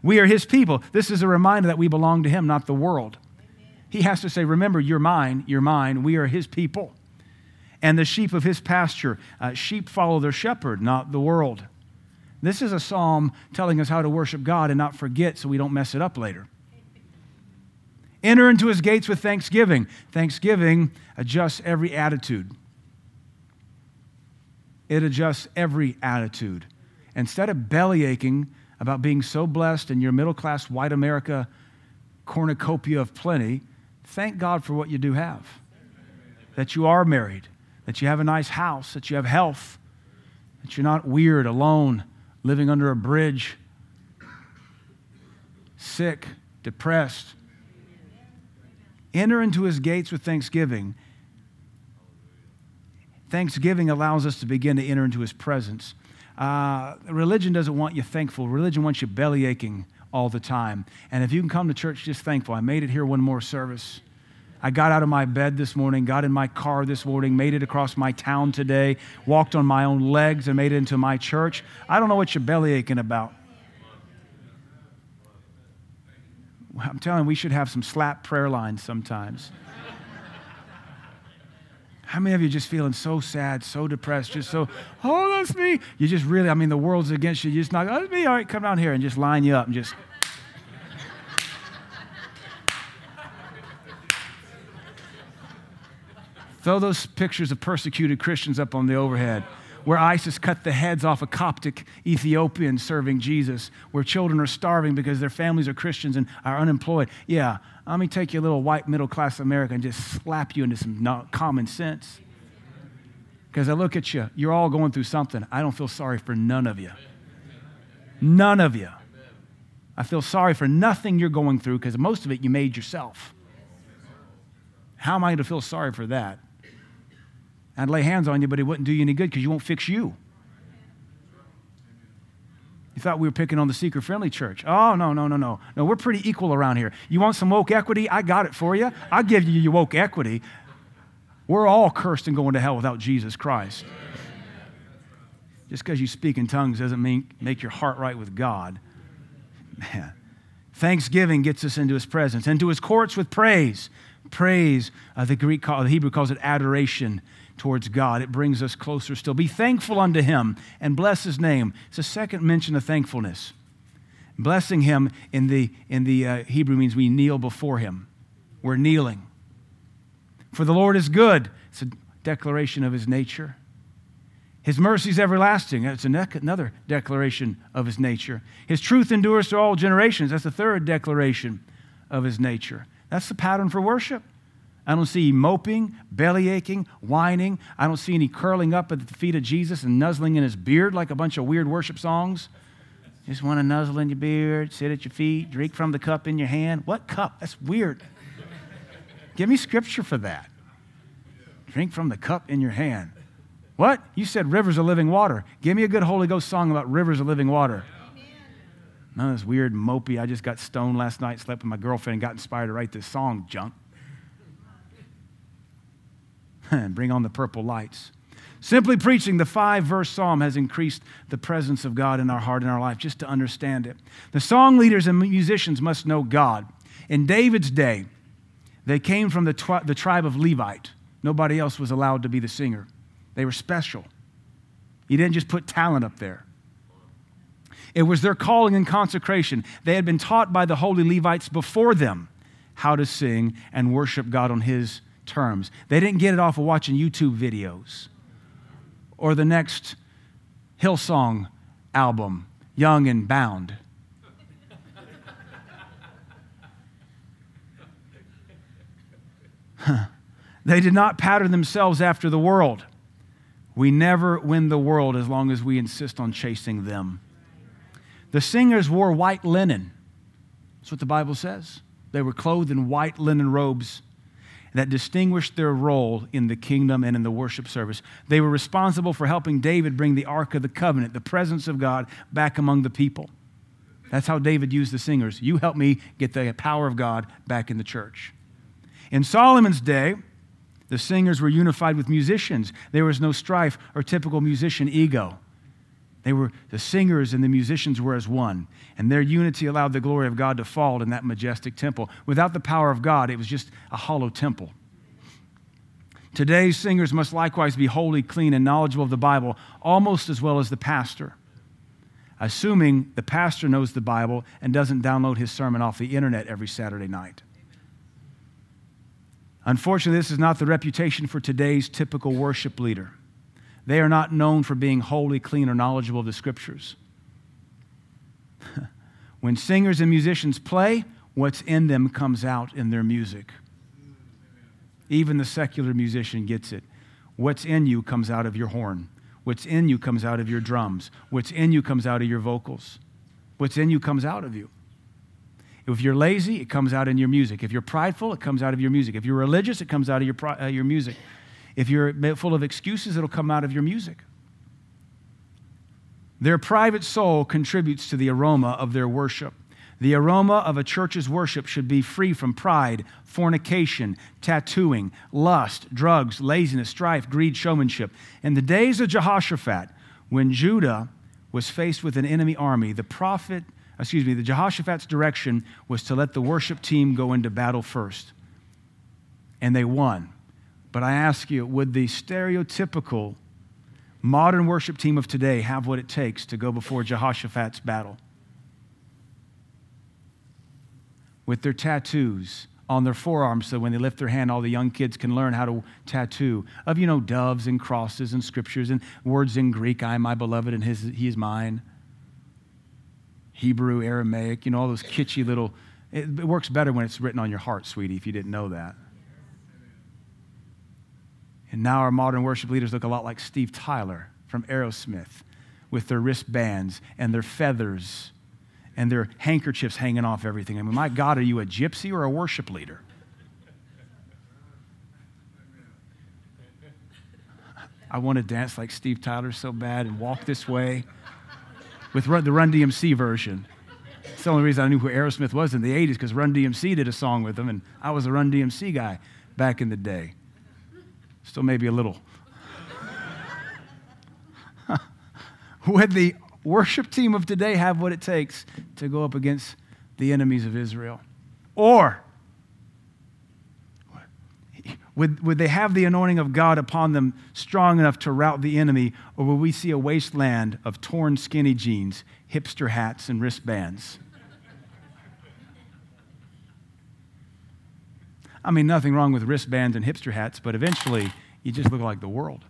We are His people. This is a reminder that we belong to Him, not the world. He has to say, Remember, you're mine, you're mine. We are His people. And the sheep of His pasture. Uh, sheep follow their shepherd, not the world. This is a psalm telling us how to worship God and not forget so we don't mess it up later. Enter into his gates with thanksgiving. Thanksgiving adjusts every attitude. It adjusts every attitude. Instead of belly aching about being so blessed in your middle class white America cornucopia of plenty, thank God for what you do have. That you are married, that you have a nice house, that you have health, that you're not weird, alone, living under a bridge, sick, depressed Enter into his gates with thanksgiving. Thanksgiving allows us to begin to enter into his presence. Uh, religion doesn't want you thankful, religion wants you belly aching all the time. And if you can come to church just thankful, I made it here one more service. I got out of my bed this morning, got in my car this morning, made it across my town today, walked on my own legs, and made it into my church. I don't know what you're belly aching about. I'm telling you, we should have some slap prayer lines sometimes. How many of you just feeling so sad, so depressed, just so, oh, that's me? You just really, I mean, the world's against you. You just not, oh, that's me. All right, come down here and just line you up and just. Throw those pictures of persecuted Christians up on the overhead where ISIS cut the heads off of Coptic Ethiopians serving Jesus, where children are starving because their families are Christians and are unemployed. Yeah, let me take you a little white middle class America and just slap you into some common sense. Because I look at you, you're all going through something. I don't feel sorry for none of you. None of you. I feel sorry for nothing you're going through because most of it you made yourself. How am I going to feel sorry for that? I'd lay hands on you, but it wouldn't do you any good because you won't fix you. You thought we were picking on the seeker friendly church. Oh, no, no, no, no. No, we're pretty equal around here. You want some woke equity? I got it for you. I'll give you your woke equity. We're all cursed and going to hell without Jesus Christ. Just because you speak in tongues doesn't mean make your heart right with God. Man. Thanksgiving gets us into his presence, into his courts with praise. Praise, uh, the Greek, call, the Hebrew calls it adoration towards God. It brings us closer still. Be thankful unto Him and bless His name. It's a second mention of thankfulness. Blessing Him in the, in the uh, Hebrew means we kneel before Him. We're kneeling. For the Lord is good. It's a declaration of His nature. His mercy is everlasting. That's another declaration of His nature. His truth endures to all generations. That's the third declaration of His nature. That's the pattern for worship. I don't see moping, belly aching, whining. I don't see any curling up at the feet of Jesus and nuzzling in his beard like a bunch of weird worship songs. Just want to nuzzle in your beard, sit at your feet, drink from the cup in your hand. What cup? That's weird. Give me scripture for that. Drink from the cup in your hand. What? You said rivers of living water. Give me a good Holy Ghost song about rivers of living water. None of this weird, mopey, I just got stoned last night, slept with my girlfriend, and got inspired to write this song junk. Bring on the purple lights. Simply preaching the five verse psalm has increased the presence of God in our heart and our life, just to understand it. The song leaders and musicians must know God. In David's day, they came from the, the tribe of Levite. Nobody else was allowed to be the singer, they were special. He didn't just put talent up there. It was their calling and consecration. They had been taught by the holy Levites before them how to sing and worship God on His terms. They didn't get it off of watching YouTube videos or the next Hillsong album, Young and Bound. they did not pattern themselves after the world. We never win the world as long as we insist on chasing them. The singers wore white linen. That's what the Bible says. They were clothed in white linen robes that distinguished their role in the kingdom and in the worship service. They were responsible for helping David bring the Ark of the Covenant, the presence of God, back among the people. That's how David used the singers. You help me get the power of God back in the church. In Solomon's day, the singers were unified with musicians. There was no strife or typical musician ego. They were the singers and the musicians were as one, and their unity allowed the glory of God to fall in that majestic temple. Without the power of God, it was just a hollow temple. Today's singers must likewise be holy, clean, and knowledgeable of the Bible almost as well as the pastor, assuming the pastor knows the Bible and doesn't download his sermon off the internet every Saturday night. Unfortunately, this is not the reputation for today's typical worship leader. They are not known for being holy, clean, or knowledgeable of the scriptures. when singers and musicians play, what's in them comes out in their music. Even the secular musician gets it. What's in you comes out of your horn. What's in you comes out of your drums. What's in you comes out of your vocals. What's in you comes out of you. If you're lazy, it comes out in your music. If you're prideful, it comes out of your music. If you're religious, it comes out of your, uh, your music. If you're full of excuses, it'll come out of your music. Their private soul contributes to the aroma of their worship. The aroma of a church's worship should be free from pride, fornication, tattooing, lust, drugs, laziness, strife, greed, showmanship. In the days of Jehoshaphat, when Judah was faced with an enemy army, the prophet, excuse me, the Jehoshaphat's direction was to let the worship team go into battle first. And they won. But I ask you, would the stereotypical modern worship team of today have what it takes to go before Jehoshaphat's battle? With their tattoos on their forearms, so when they lift their hand, all the young kids can learn how to tattoo of, you know, doves and crosses and scriptures and words in Greek, I am my beloved and his, he is mine. Hebrew, Aramaic, you know, all those kitschy little, it, it works better when it's written on your heart, sweetie, if you didn't know that. And now our modern worship leaders look a lot like Steve Tyler from Aerosmith with their wristbands and their feathers and their handkerchiefs hanging off everything. I mean, my God, are you a gypsy or a worship leader? I want to dance like Steve Tyler so bad and walk this way with the Run DMC version. It's the only reason I knew who Aerosmith was in the 80s because Run DMC did a song with them, and I was a Run DMC guy back in the day. Still, maybe a little. Would the worship team of today have what it takes to go up against the enemies of Israel? Or would, would they have the anointing of God upon them strong enough to rout the enemy? Or will we see a wasteland of torn skinny jeans, hipster hats, and wristbands? I mean, nothing wrong with wristbands and hipster hats, but eventually you just look like the world.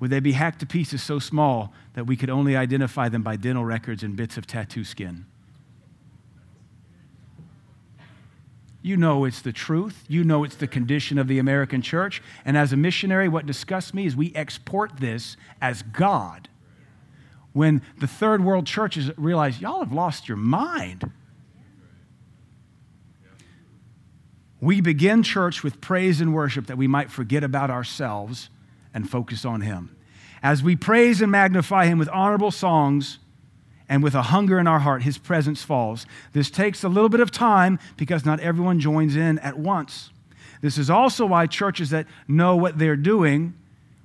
Would they be hacked to pieces so small that we could only identify them by dental records and bits of tattoo skin? You know it's the truth. You know it's the condition of the American church. And as a missionary, what disgusts me is we export this as God when the third world churches realize, y'all have lost your mind. We begin church with praise and worship that we might forget about ourselves and focus on Him. As we praise and magnify Him with honorable songs and with a hunger in our heart, His presence falls. This takes a little bit of time because not everyone joins in at once. This is also why churches that know what they're doing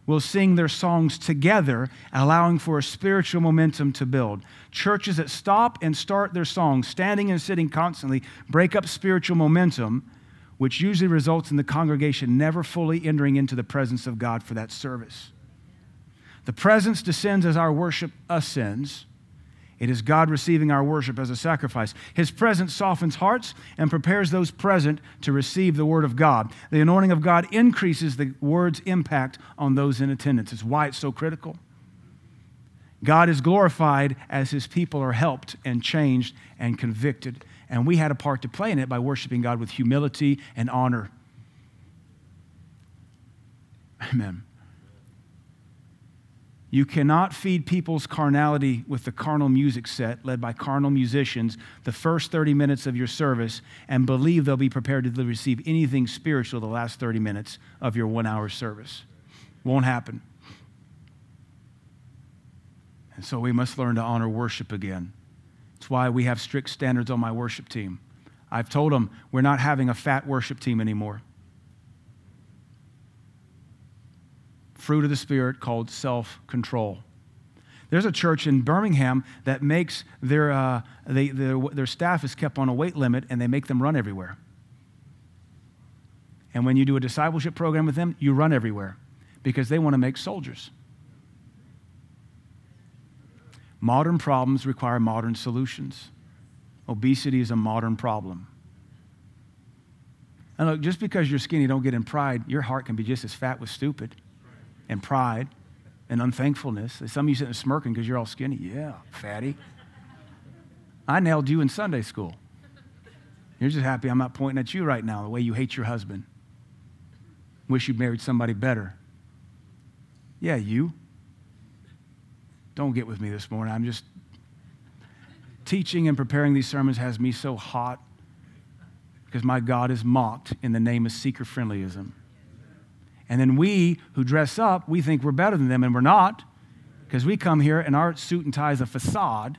will sing their songs together, allowing for a spiritual momentum to build. Churches that stop and start their songs, standing and sitting constantly, break up spiritual momentum, which usually results in the congregation never fully entering into the presence of God for that service. The presence descends as our worship ascends. It is God receiving our worship as a sacrifice. His presence softens hearts and prepares those present to receive the word of God. The anointing of God increases the word's impact on those in attendance. It's why it's so critical. God is glorified as his people are helped and changed and convicted. And we had a part to play in it by worshiping God with humility and honor. Amen. You cannot feed people's carnality with the carnal music set led by carnal musicians the first 30 minutes of your service and believe they'll be prepared to receive anything spiritual the last 30 minutes of your one hour service. Won't happen. And so we must learn to honor worship again. It's why we have strict standards on my worship team. I've told them we're not having a fat worship team anymore. Fruit of the Spirit called self control. There's a church in Birmingham that makes their, uh, they, their, their staff is kept on a weight limit and they make them run everywhere. And when you do a discipleship program with them, you run everywhere because they want to make soldiers. Modern problems require modern solutions. Obesity is a modern problem. And look, just because you're skinny, don't get in pride. Your heart can be just as fat with stupid and pride and unthankfulness. Some of you sitting smirking because you're all skinny. Yeah, fatty. I nailed you in Sunday school. You're just happy I'm not pointing at you right now, the way you hate your husband. Wish you'd married somebody better. Yeah, you. Don't get with me this morning. I'm just teaching and preparing these sermons has me so hot because my God is mocked in the name of seeker friendlyism. And then we who dress up, we think we're better than them, and we're not, because we come here and our suit and tie is a facade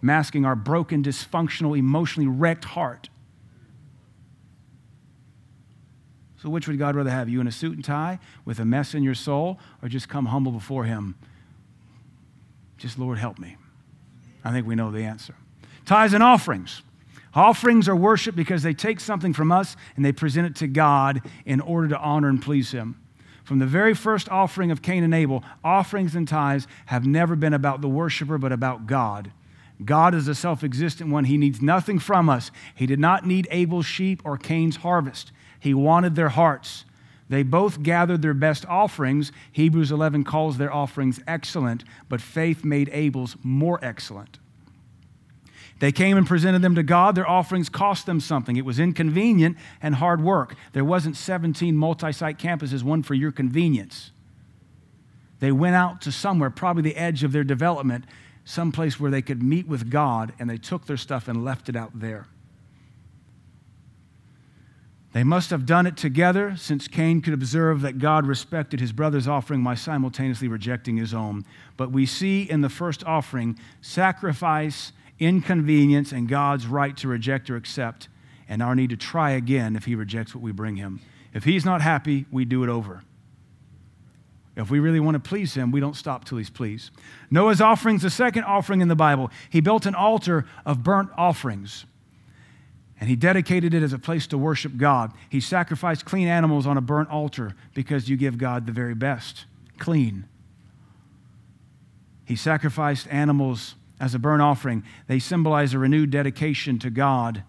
masking our broken, dysfunctional, emotionally wrecked heart. So, which would God rather have? You in a suit and tie with a mess in your soul, or just come humble before Him? Just, Lord, help me. I think we know the answer. Tithes and offerings. Offerings are worship because they take something from us and they present it to God in order to honor and please Him. From the very first offering of Cain and Abel, offerings and tithes have never been about the worshiper, but about God. God is a self existent one. He needs nothing from us. He did not need Abel's sheep or Cain's harvest. He wanted their hearts. They both gathered their best offerings. Hebrews 11 calls their offerings excellent, but faith made Abel's more excellent. They came and presented them to God. Their offerings cost them something. It was inconvenient and hard work. There wasn't 17 multi site campuses, one for your convenience. They went out to somewhere, probably the edge of their development, someplace where they could meet with God, and they took their stuff and left it out there. They must have done it together since Cain could observe that God respected his brother's offering by simultaneously rejecting his own. But we see in the first offering sacrifice inconvenience and God's right to reject or accept, and our need to try again if He rejects what we bring Him. If He's not happy, we do it over. If we really want to please Him, we don't stop till He's pleased. Noah's offering is the second offering in the Bible. He built an altar of burnt offerings. And he dedicated it as a place to worship God. He sacrificed clean animals on a burnt altar because you give God the very best clean. He sacrificed animals as a burnt offering. They symbolize a renewed dedication to God,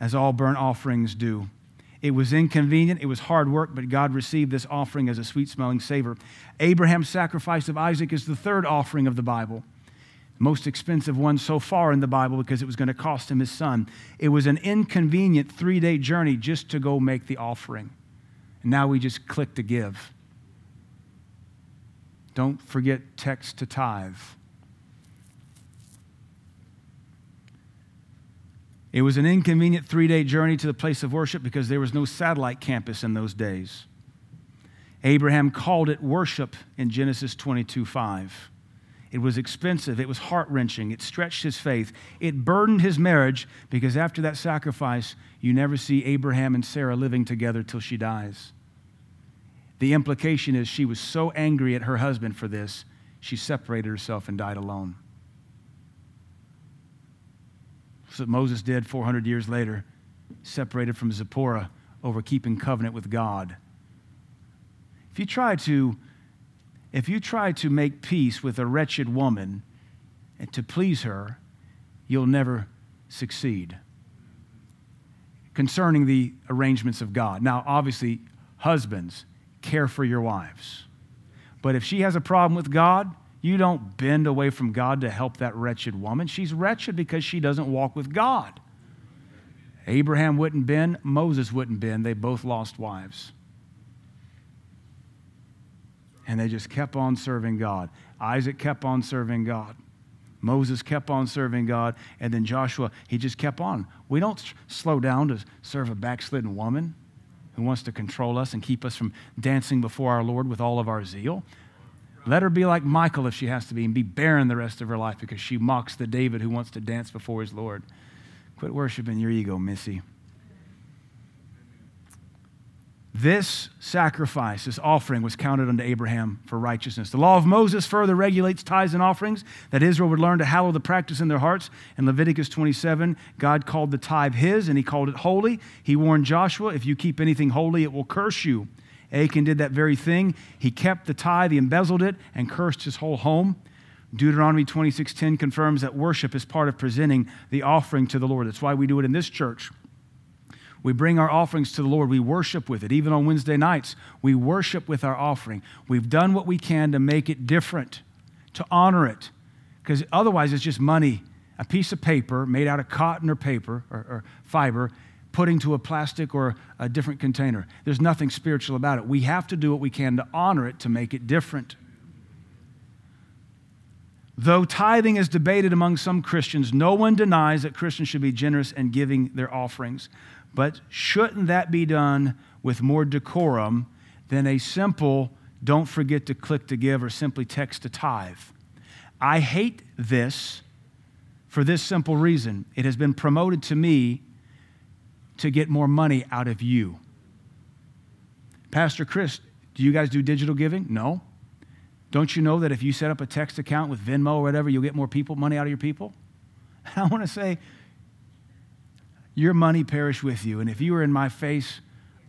as all burnt offerings do. It was inconvenient, it was hard work, but God received this offering as a sweet smelling savor. Abraham's sacrifice of Isaac is the third offering of the Bible, the most expensive one so far in the Bible because it was going to cost him his son. It was an inconvenient three day journey just to go make the offering. And now we just click to give. Don't forget text to tithe. It was an inconvenient three day journey to the place of worship because there was no satellite campus in those days. Abraham called it worship in Genesis 22 5. It was expensive. It was heart wrenching. It stretched his faith. It burdened his marriage because after that sacrifice, you never see Abraham and Sarah living together till she dies. The implication is she was so angry at her husband for this, she separated herself and died alone. What Moses did 400 years later, separated from Zipporah over keeping covenant with God. If you try to if you try to make peace with a wretched woman and to please her, you'll never succeed. Concerning the arrangements of God. Now, obviously, husbands, care for your wives. But if she has a problem with God, you don't bend away from God to help that wretched woman. She's wretched because she doesn't walk with God. Abraham wouldn't bend, Moses wouldn't bend. They both lost wives. And they just kept on serving God. Isaac kept on serving God. Moses kept on serving God. And then Joshua, he just kept on. We don't slow down to serve a backslidden woman who wants to control us and keep us from dancing before our Lord with all of our zeal. Let her be like Michael if she has to be and be barren the rest of her life because she mocks the David who wants to dance before his Lord. Quit worshiping your ego, Missy. This sacrifice, this offering, was counted unto Abraham for righteousness. The law of Moses further regulates tithes and offerings that Israel would learn to hallow the practice in their hearts. In Leviticus 27, God called the tithe his and he called it holy. He warned Joshua, if you keep anything holy, it will curse you. Achan did that very thing. He kept the tithe, he embezzled it, and cursed his whole home. Deuteronomy 26:10 confirms that worship is part of presenting the offering to the Lord. That's why we do it in this church. We bring our offerings to the Lord. We worship with it. Even on Wednesday nights, we worship with our offering. We've done what we can to make it different, to honor it, because otherwise it's just money, a piece of paper made out of cotton or paper or, or fiber, put into a plastic or a different container. There's nothing spiritual about it. We have to do what we can to honor it, to make it different. Though tithing is debated among some Christians, no one denies that Christians should be generous in giving their offerings. But shouldn't that be done with more decorum than a simple don't forget to click to give or simply text to tithe? I hate this for this simple reason. It has been promoted to me to get more money out of you. Pastor Chris, do you guys do digital giving? No. Don't you know that if you set up a text account with Venmo or whatever, you'll get more people money out of your people? I want to say, your money perish with you. And if you were in my face,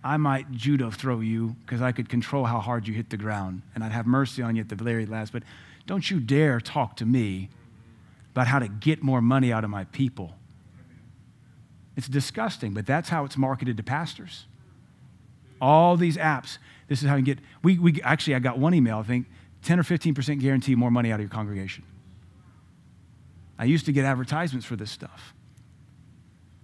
I might judo throw you because I could control how hard you hit the ground and I'd have mercy on you at the very last. But don't you dare talk to me about how to get more money out of my people. It's disgusting, but that's how it's marketed to pastors. All these apps, this is how you get. We, we actually, I got one email, I think 10 or 15% guarantee more money out of your congregation. I used to get advertisements for this stuff.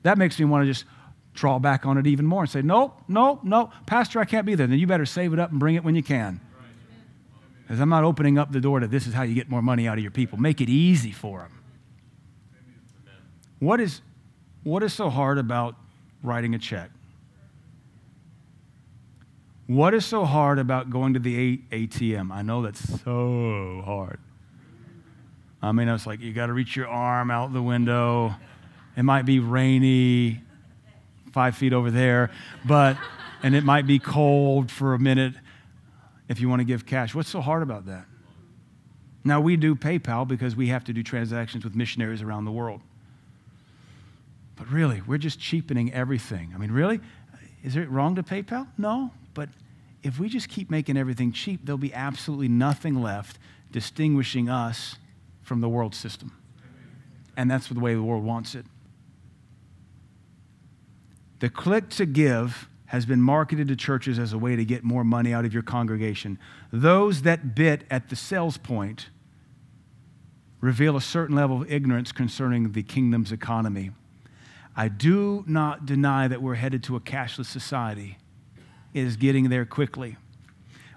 That makes me want to just draw back on it even more and say, nope, nope, nope, Pastor, I can't be there. Then you better save it up and bring it when you can. Because I'm not opening up the door to this is how you get more money out of your people. Make it easy for them. What is, what is so hard about writing a check? What is so hard about going to the ATM? I know that's so hard. I mean, it's like you got to reach your arm out the window. It might be rainy, five feet over there, but, and it might be cold for a minute if you want to give cash. What's so hard about that? Now, we do PayPal because we have to do transactions with missionaries around the world. But really, we're just cheapening everything. I mean, really? Is it wrong to PayPal? No. But if we just keep making everything cheap, there'll be absolutely nothing left distinguishing us from the world system. And that's the way the world wants it. The click to give has been marketed to churches as a way to get more money out of your congregation. Those that bit at the sales point reveal a certain level of ignorance concerning the kingdom's economy. I do not deny that we're headed to a cashless society. It is getting there quickly.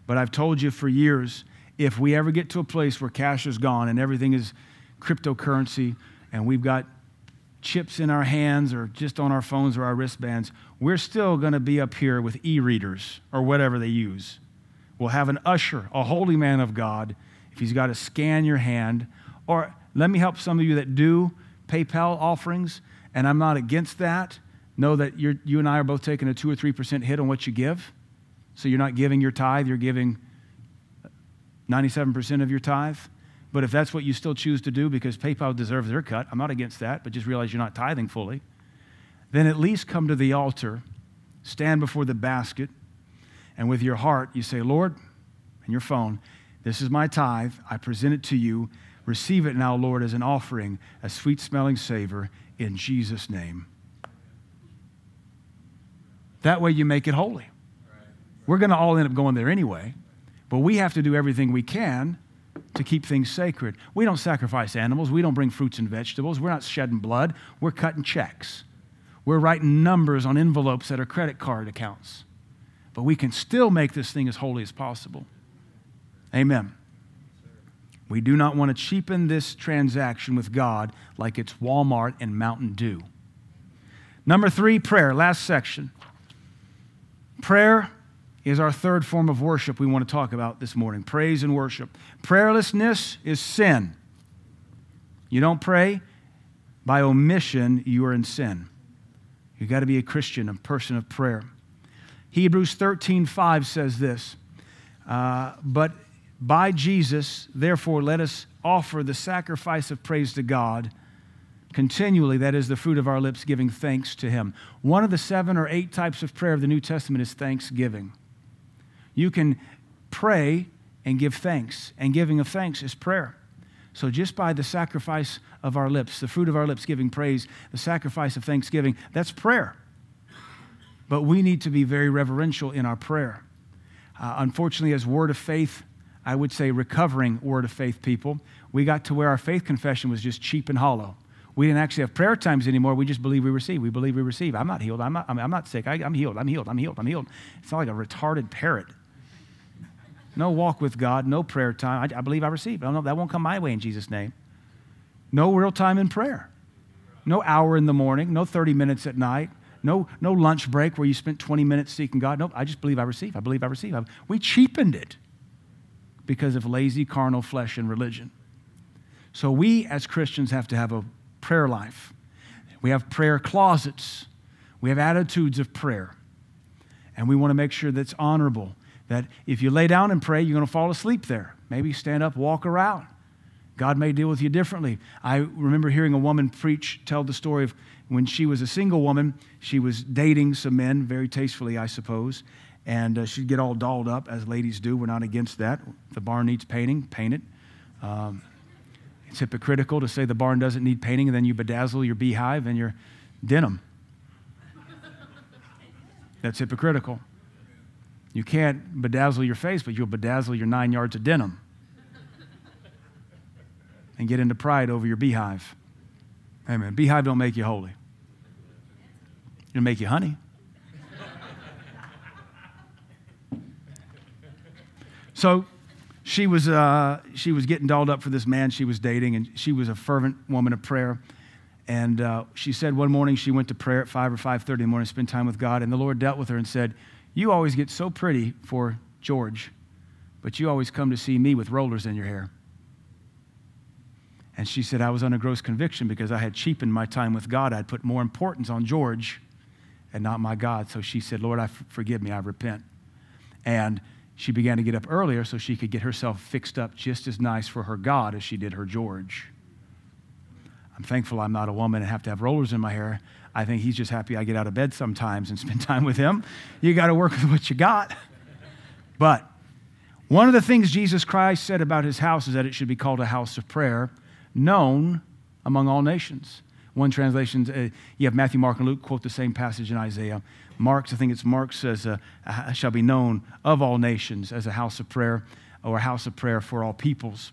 But I've told you for years if we ever get to a place where cash is gone and everything is cryptocurrency and we've got chips in our hands or just on our phones or our wristbands, we're still going to be up here with e readers or whatever they use. We'll have an usher, a holy man of God, if he's got to scan your hand. Or let me help some of you that do PayPal offerings, and I'm not against that. Know that you and I are both taking a 2 or 3% hit on what you give. So you're not giving your tithe, you're giving 97% of your tithe. But if that's what you still choose to do because PayPal deserves their cut, I'm not against that, but just realize you're not tithing fully, then at least come to the altar, stand before the basket, and with your heart, you say, Lord, and your phone, this is my tithe. I present it to you. Receive it now, Lord, as an offering, a sweet smelling savor, in Jesus' name. That way you make it holy. We're going to all end up going there anyway, but we have to do everything we can to keep things sacred. We don't sacrifice animals. We don't bring fruits and vegetables. We're not shedding blood. We're cutting checks. We're writing numbers on envelopes that are credit card accounts. But we can still make this thing as holy as possible. Amen. We do not want to cheapen this transaction with God like it's Walmart and Mountain Dew. Number three, prayer. Last section. Prayer is our third form of worship we want to talk about this morning praise and worship. Prayerlessness is sin. You don't pray, by omission, you are in sin. You've got to be a Christian, a person of prayer. Hebrews 13 5 says this, uh, but by Jesus, therefore, let us offer the sacrifice of praise to God continually. That is the fruit of our lips, giving thanks to Him. One of the seven or eight types of prayer of the New Testament is thanksgiving. You can pray and give thanks, and giving of thanks is prayer. So, just by the sacrifice of our lips, the fruit of our lips giving praise, the sacrifice of thanksgiving, that's prayer. But we need to be very reverential in our prayer. Uh, unfortunately, as word of faith, I would say recovering word of faith people, we got to where our faith confession was just cheap and hollow. We didn't actually have prayer times anymore. We just believe we receive. We believe we receive. I'm not healed. I'm not, I'm not sick. I, I'm healed. I'm healed. I'm healed. I'm healed. It's not like a retarded parrot. No walk with God, no prayer time. I, I believe I receive. I don't know, that won't come my way in Jesus' name. No real time in prayer. No hour in the morning, no 30 minutes at night, no, no lunch break where you spent 20 minutes seeking God. Nope, I just believe I receive. I believe I receive. We cheapened it because of lazy, carnal flesh and religion. So we as Christians have to have a prayer life. We have prayer closets. We have attitudes of prayer. And we want to make sure that's honorable that if you lay down and pray, you're going to fall asleep there. Maybe stand up, walk around. God may deal with you differently. I remember hearing a woman preach, tell the story of when she was a single woman, she was dating some men, very tastefully, I suppose, and uh, she'd get all dolled up, as ladies do. We're not against that. The barn needs painting, paint it. Um, it's hypocritical to say the barn doesn't need painting and then you bedazzle your beehive and your denim. That's hypocritical. You can't bedazzle your face, but you'll bedazzle your nine yards of denim and get into pride over your beehive. Amen. Beehive don't make you holy. It'll make you honey. So she was, uh, she was getting dolled up for this man she was dating, and she was a fervent woman of prayer. And uh, she said one morning she went to prayer at 5 or 5.30 in the morning, to spend time with God, and the Lord dealt with her and said, you always get so pretty for George, but you always come to see me with rollers in your hair. And she said, I was under gross conviction because I had cheapened my time with God. I'd put more importance on George and not my God. So she said, Lord, I f- forgive me, I repent. And she began to get up earlier so she could get herself fixed up just as nice for her God as she did her George. I'm thankful I'm not a woman and have to have rollers in my hair. I think he's just happy I get out of bed sometimes and spend time with him. You got to work with what you got. But one of the things Jesus Christ said about his house is that it should be called a house of prayer, known among all nations. One translation, uh, you have Matthew, Mark, and Luke quote the same passage in Isaiah. Mark's, I think it's Mark says, uh, shall be known of all nations as a house of prayer or a house of prayer for all peoples.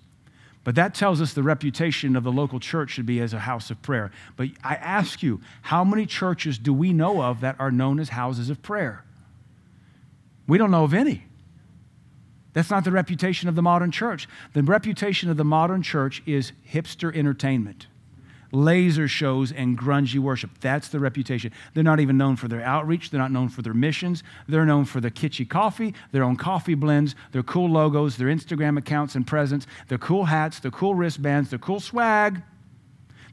But that tells us the reputation of the local church should be as a house of prayer. But I ask you, how many churches do we know of that are known as houses of prayer? We don't know of any. That's not the reputation of the modern church. The reputation of the modern church is hipster entertainment laser shows, and grungy worship. That's the reputation. They're not even known for their outreach. They're not known for their missions. They're known for their kitschy coffee, their own coffee blends, their cool logos, their Instagram accounts and presents, their cool hats, their cool wristbands, their cool swag.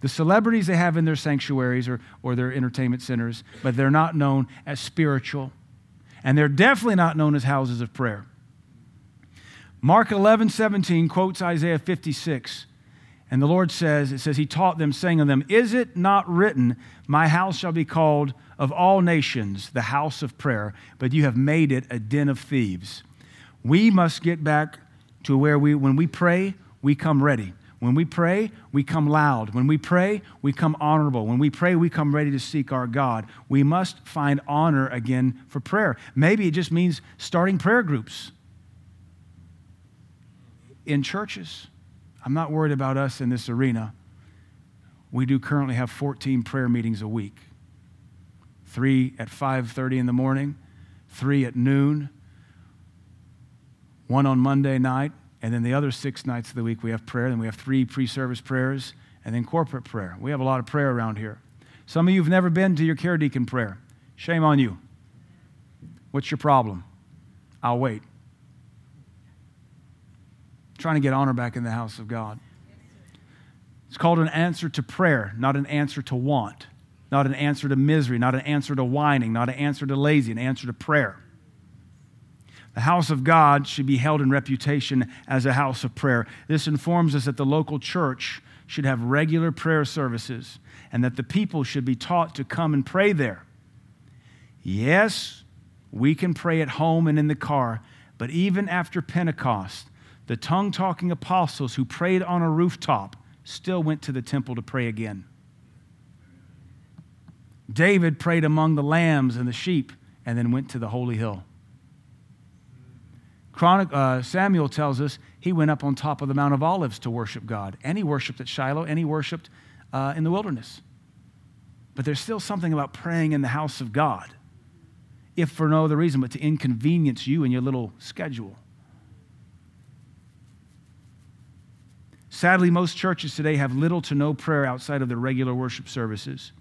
The celebrities they have in their sanctuaries or, or their entertainment centers, but they're not known as spiritual. And they're definitely not known as houses of prayer. Mark 11, 17 quotes Isaiah 56. And the Lord says, it says, He taught them, saying to them, Is it not written, My house shall be called of all nations the house of prayer, but you have made it a den of thieves? We must get back to where we, when we pray, we come ready. When we pray, we come loud. When we pray, we come honorable. When we pray, we come ready to seek our God. We must find honor again for prayer. Maybe it just means starting prayer groups in churches I'm not worried about us in this arena. We do currently have 14 prayer meetings a week. 3 at 5:30 in the morning, 3 at noon, one on Monday night, And then the other six nights of the week, we have prayer. Then we have three pre service prayers and then corporate prayer. We have a lot of prayer around here. Some of you have never been to your care deacon prayer. Shame on you. What's your problem? I'll wait. Trying to get honor back in the house of God. It's called an answer to prayer, not an answer to want, not an answer to misery, not an answer to whining, not an answer to lazy, an answer to prayer. The house of God should be held in reputation as a house of prayer. This informs us that the local church should have regular prayer services and that the people should be taught to come and pray there. Yes, we can pray at home and in the car, but even after Pentecost, the tongue talking apostles who prayed on a rooftop still went to the temple to pray again. David prayed among the lambs and the sheep and then went to the holy hill. Chronic, uh, Samuel tells us he went up on top of the Mount of Olives to worship God. And he worshiped at Shiloh and he worshiped uh, in the wilderness. But there's still something about praying in the house of God, if for no other reason but to inconvenience you and your little schedule. Sadly, most churches today have little to no prayer outside of their regular worship services.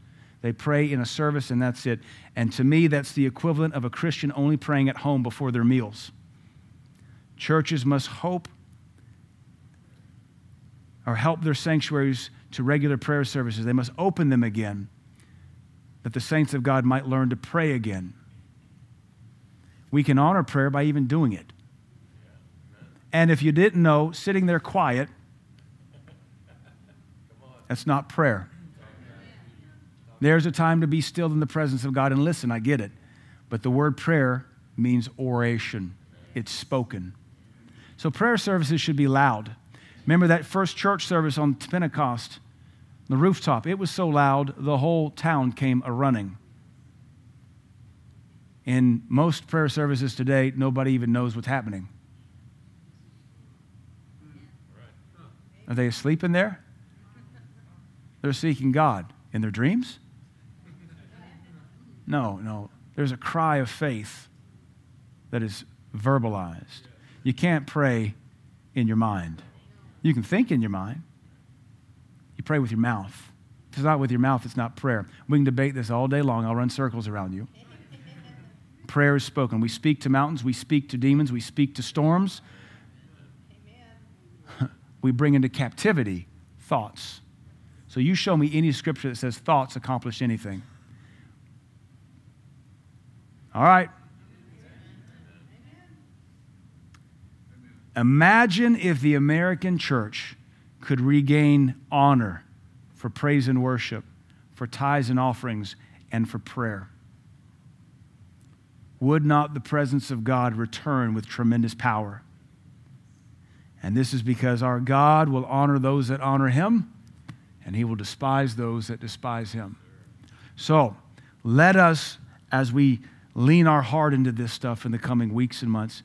They pray in a service and that's it. And to me, that's the equivalent of a Christian only praying at home before their meals. Churches must hope or help their sanctuaries to regular prayer services. They must open them again that the saints of God might learn to pray again. We can honor prayer by even doing it. And if you didn't know, sitting there quiet, that's not prayer. There's a time to be still in the presence of God and listen, I get it. But the word prayer means oration, it's spoken. So prayer services should be loud. Remember that first church service on Pentecost, the rooftop, it was so loud the whole town came a running. In most prayer services today, nobody even knows what's happening. Are they asleep in there? They're seeking God in their dreams? No, no. There's a cry of faith that is verbalized. You can't pray in your mind. You can think in your mind. You pray with your mouth. If it's not with your mouth, it's not prayer. We can debate this all day long. I'll run circles around you. prayer is spoken. We speak to mountains, we speak to demons, we speak to storms. we bring into captivity thoughts. So you show me any scripture that says thoughts accomplish anything. All right. Imagine if the American church could regain honor for praise and worship, for tithes and offerings, and for prayer. Would not the presence of God return with tremendous power? And this is because our God will honor those that honor him, and he will despise those that despise him. So let us, as we lean our heart into this stuff in the coming weeks and months,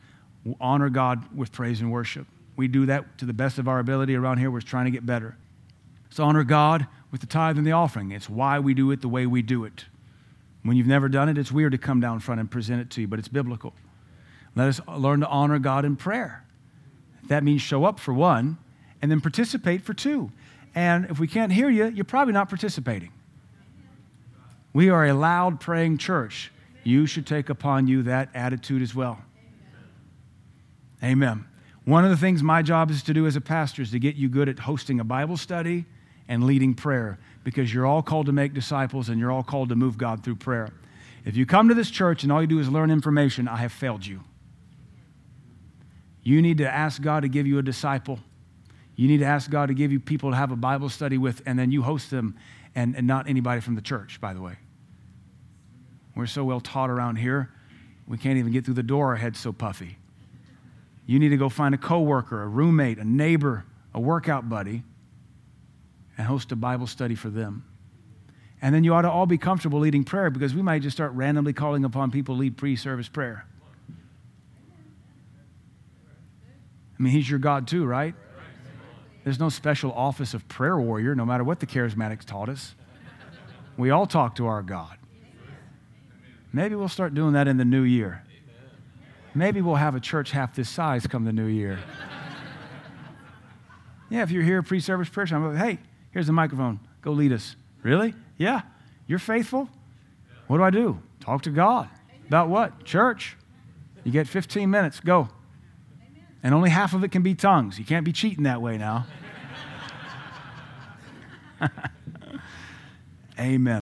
honor God with praise and worship. We do that to the best of our ability around here. We're trying to get better. So honor God with the tithe and the offering. It's why we do it the way we do it. When you've never done it, it's weird to come down front and present it to you, but it's biblical. Let us learn to honor God in prayer. That means show up for one and then participate for two. And if we can't hear you, you're probably not participating. We are a loud praying church. You should take upon you that attitude as well. Amen. One of the things my job is to do as a pastor is to get you good at hosting a Bible study and leading prayer because you're all called to make disciples and you're all called to move God through prayer. If you come to this church and all you do is learn information, I have failed you. You need to ask God to give you a disciple. You need to ask God to give you people to have a Bible study with, and then you host them, and, and not anybody from the church, by the way. We're so well taught around here, we can't even get through the door, our head's so puffy. You need to go find a coworker, a roommate, a neighbor, a workout buddy, and host a Bible study for them. And then you ought to all be comfortable leading prayer because we might just start randomly calling upon people to lead pre service prayer. I mean, He's your God too, right? There's no special office of prayer warrior, no matter what the charismatics taught us. We all talk to our God. Maybe we'll start doing that in the new year. Maybe we'll have a church half this size come the new year. yeah, if you're here pre service prayer time, like, hey, here's the microphone. Go lead us. Really? Yeah. You're faithful? What do I do? Talk to God. About what? Church. You get 15 minutes. Go and only half of it can be tongues. You can't be cheating that way now. Amen.